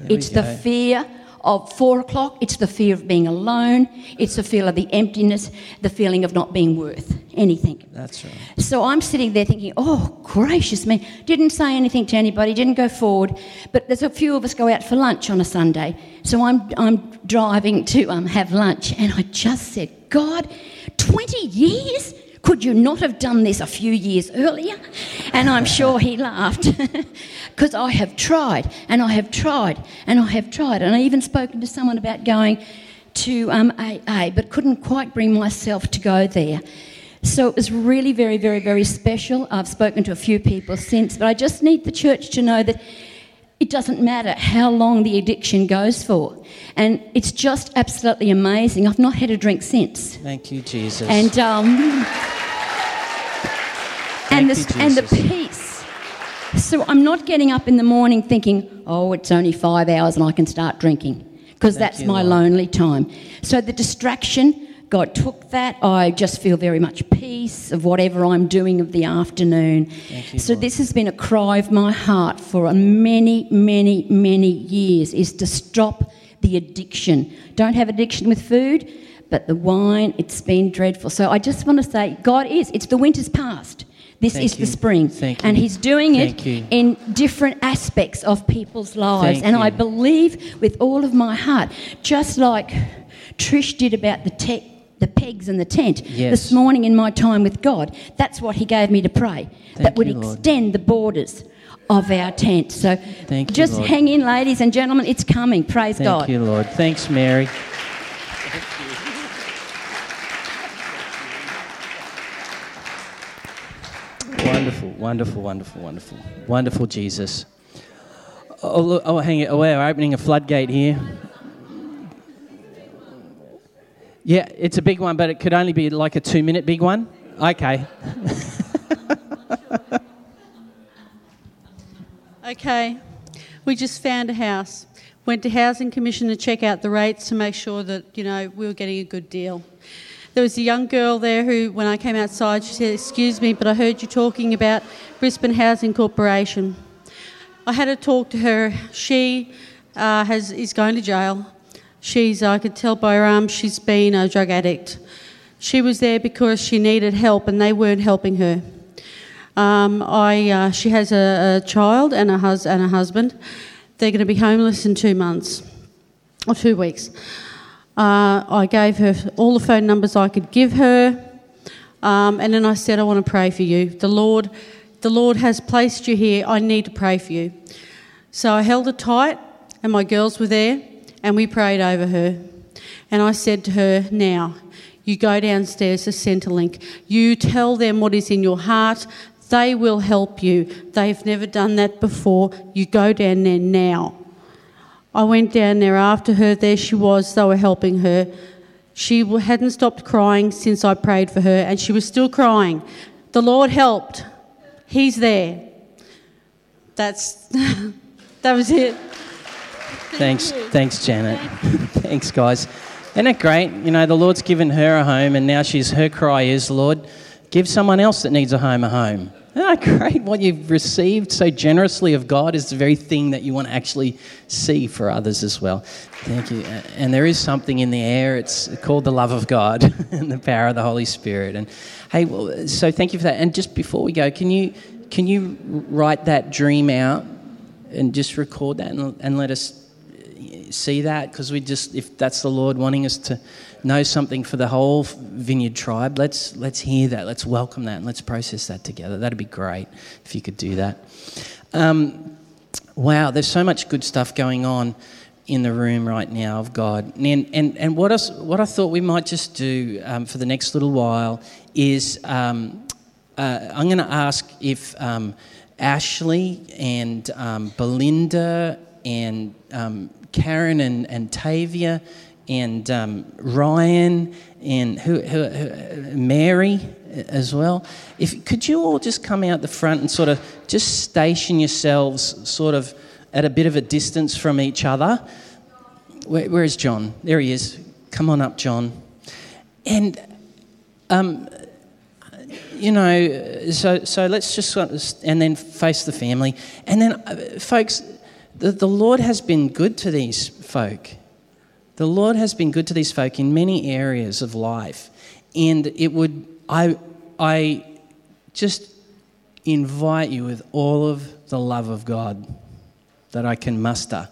S8: There it's the fear of four o'clock, it's the fear of being alone, it's the feel of the emptiness, the feeling of not being worth anything.
S1: That's right.
S8: So I'm sitting there thinking, oh, gracious me. Didn't say anything to anybody, didn't go forward, but there's a few of us go out for lunch on a Sunday. So I'm, I'm driving to um, have lunch, and I just said, God, 20 years? Could you not have done this a few years earlier? And I'm sure he laughed because I have tried and I have tried and I have tried. And I even spoken to someone about going to um, AA, but couldn't quite bring myself to go there. So it was really very, very, very special. I've spoken to a few people since, but I just need the church to know that it doesn't matter how long the addiction goes for. And it's just absolutely amazing. I've not had a drink since.
S1: Thank you, Jesus.
S8: And, um, and, the, and the peace. So I'm not getting up in the morning thinking, oh, it's only five hours and I can start drinking, because that's you, my Lord. lonely time. So the distraction, God took that. I just feel very much peace of whatever I'm doing of the afternoon. You, so Lord. this has been a cry of my heart for many, many, many years is to stop the addiction. Don't have addiction with food, but the wine, it's been dreadful. So I just want to say, God is, it's the winter's past. This Thank is you. the spring.
S1: Thank
S8: and
S1: you.
S8: He's doing
S1: Thank
S8: it in different aspects of people's lives.
S1: Thank
S8: and I believe with all of my heart, just like Trish did about the tech the pegs and the tent
S1: yes.
S8: this morning in my time with God. That's what He gave me to pray.
S1: Thank
S8: that would
S1: you,
S8: extend the borders of our tent. So
S1: Thank you,
S8: just
S1: Lord.
S8: hang in, ladies and gentlemen. It's coming. Praise
S1: Thank
S8: God.
S1: Thank you, Lord. Thanks, Mary. Wonderful, wonderful, wonderful, wonderful, wonderful Jesus. Oh, look, oh, hang it. Oh, we're opening a floodgate here. Yeah, it's a big one, but it could only be like a two minute big one. Okay.
S9: Okay, we just found a house. Went to Housing Commission to check out the rates to make sure that, you know, we were getting a good deal. There was a young girl there who, when I came outside, she said, Excuse me, but I heard you talking about Brisbane Housing Corporation. I had a talk to her. She uh, has, is going to jail. She's, I could tell by her arm, she's been a drug addict. She was there because she needed help and they weren't helping her. Um, I, uh, she has a, a child and a, hus- and a husband. They're going to be homeless in two months or two weeks. Uh, I gave her all the phone numbers I could give her, um, and then I said, "I want to pray for you. The Lord, the Lord has placed you here. I need to pray for you." So I held her tight, and my girls were there, and we prayed over her. And I said to her, "Now, you go downstairs to Centrelink. You tell them what is in your heart. They will help you. They've never done that before. You go down there now." I went down there after her. There she was. They were helping her. She hadn't stopped crying since I prayed for her, and she was still crying. The Lord helped. He's there. That's that was it.
S1: Thanks, thanks, Janet. thanks, guys. Isn't it great? You know, the Lord's given her a home, and now she's her cry is, Lord, give someone else that needs a home a home. Isn't that great? What you've received so generously of God is the very thing that you want to actually see for others as well. Thank you. And there is something in the air. It's called the love of God and the power of the Holy Spirit. And hey, well, so thank you for that. And just before we go, can you can you write that dream out and just record that and, and let us see that because we just if that's the lord wanting us to know something for the whole vineyard tribe let's let's hear that. Let's welcome that and let's process that together. That'd be great if you could do that. Um, wow there's so much good stuff going on in the room right now of god. And and, and what, else, what i thought we might just do um, for the next little while is um, uh, i'm going to ask if um, ashley and um, belinda and um, Karen and, and Tavia and um, Ryan and who, who, who, Mary as well. If could you all just come out the front and sort of just station yourselves sort of at a bit of a distance from each other. Where, where is John? There he is. Come on up, John. And um, you know, so so let's just sort of, and then face the family, and then uh, folks the, the Lord has been good to these folk. The Lord has been good to these folk in many areas of life. And it would, I, I just invite you with all of the love of God that I can muster.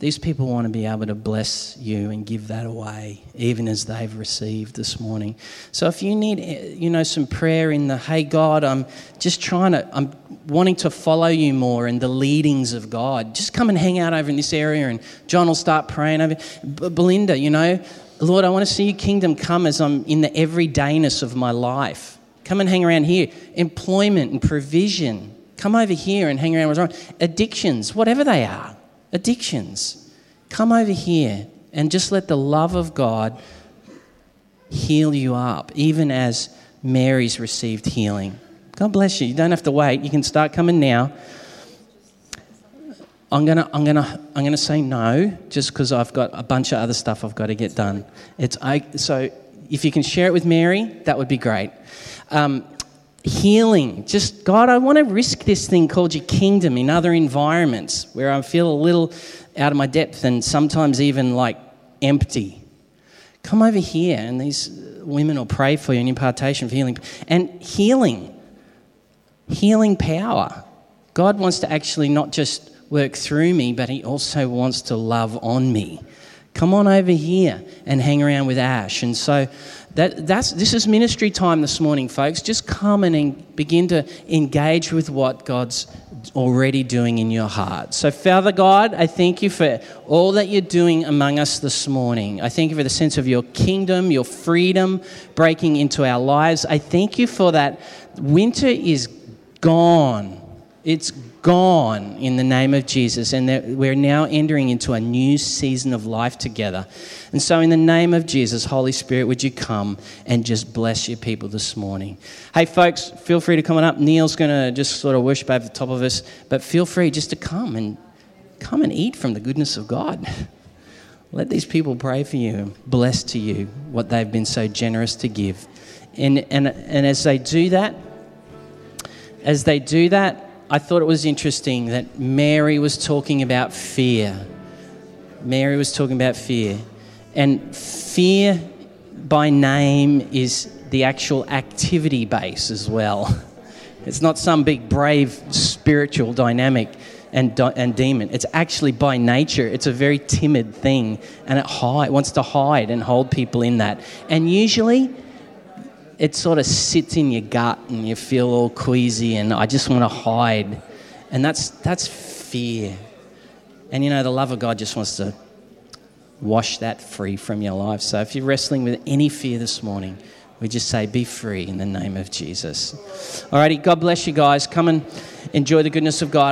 S1: These people want to be able to bless you and give that away, even as they've received this morning. So if you need, you know, some prayer in the, hey God, I'm just trying to, I'm wanting to follow you more and the leadings of God, just come and hang out over in this area, and John will start praying over. Belinda, you know, Lord, I want to see your kingdom come as I'm in the everydayness of my life. Come and hang around here. Employment and provision. Come over here and hang around. Addictions, whatever they are addictions. Come over here and just let the love of God heal you up, even as Mary's received healing. God bless you. You don't have to wait. You can start coming now. I'm gonna, I'm gonna, I'm gonna say no, just because I've got a bunch of other stuff I've got to get done. It's I, so if you can share it with Mary, that would be great. Um, healing. Just, God, I want to risk this thing called your kingdom in other environments where I feel a little out of my depth and sometimes even like empty. Come over here and these women will pray for you, an impartation for healing. And healing, healing power. God wants to actually not just work through me, but He also wants to love on me. Come on over here and hang around with Ash. And so that, that's, this is ministry time this morning, folks. Just come and begin to engage with what God's already doing in your heart. So, Father God, I thank you for all that you're doing among us this morning. I thank you for the sense of your kingdom, your freedom breaking into our lives. I thank you for that. Winter is gone. It's gone in the name of Jesus, and that we're now entering into a new season of life together. And so, in the name of Jesus, Holy Spirit, would you come and just bless your people this morning? Hey, folks, feel free to come on up. Neil's going to just sort of worship over the top of us, but feel free just to come and come and eat from the goodness of God. Let these people pray for you bless to you what they've been so generous to give. And, and, and as they do that, as they do that, I thought it was interesting that Mary was talking about fear. Mary was talking about fear. And fear by name is the actual activity base as well. It's not some big, brave, spiritual dynamic and, and demon. It's actually by nature, it's a very timid thing and it hide, wants to hide and hold people in that. And usually, it sort of sits in your gut and you feel all queasy and I just want to hide. And that's, that's fear. And you know, the love of God just wants to wash that free from your life. So if you're wrestling with any fear this morning, we just say, be free in the name of Jesus. Alrighty, God bless you guys. Come and enjoy the goodness of God.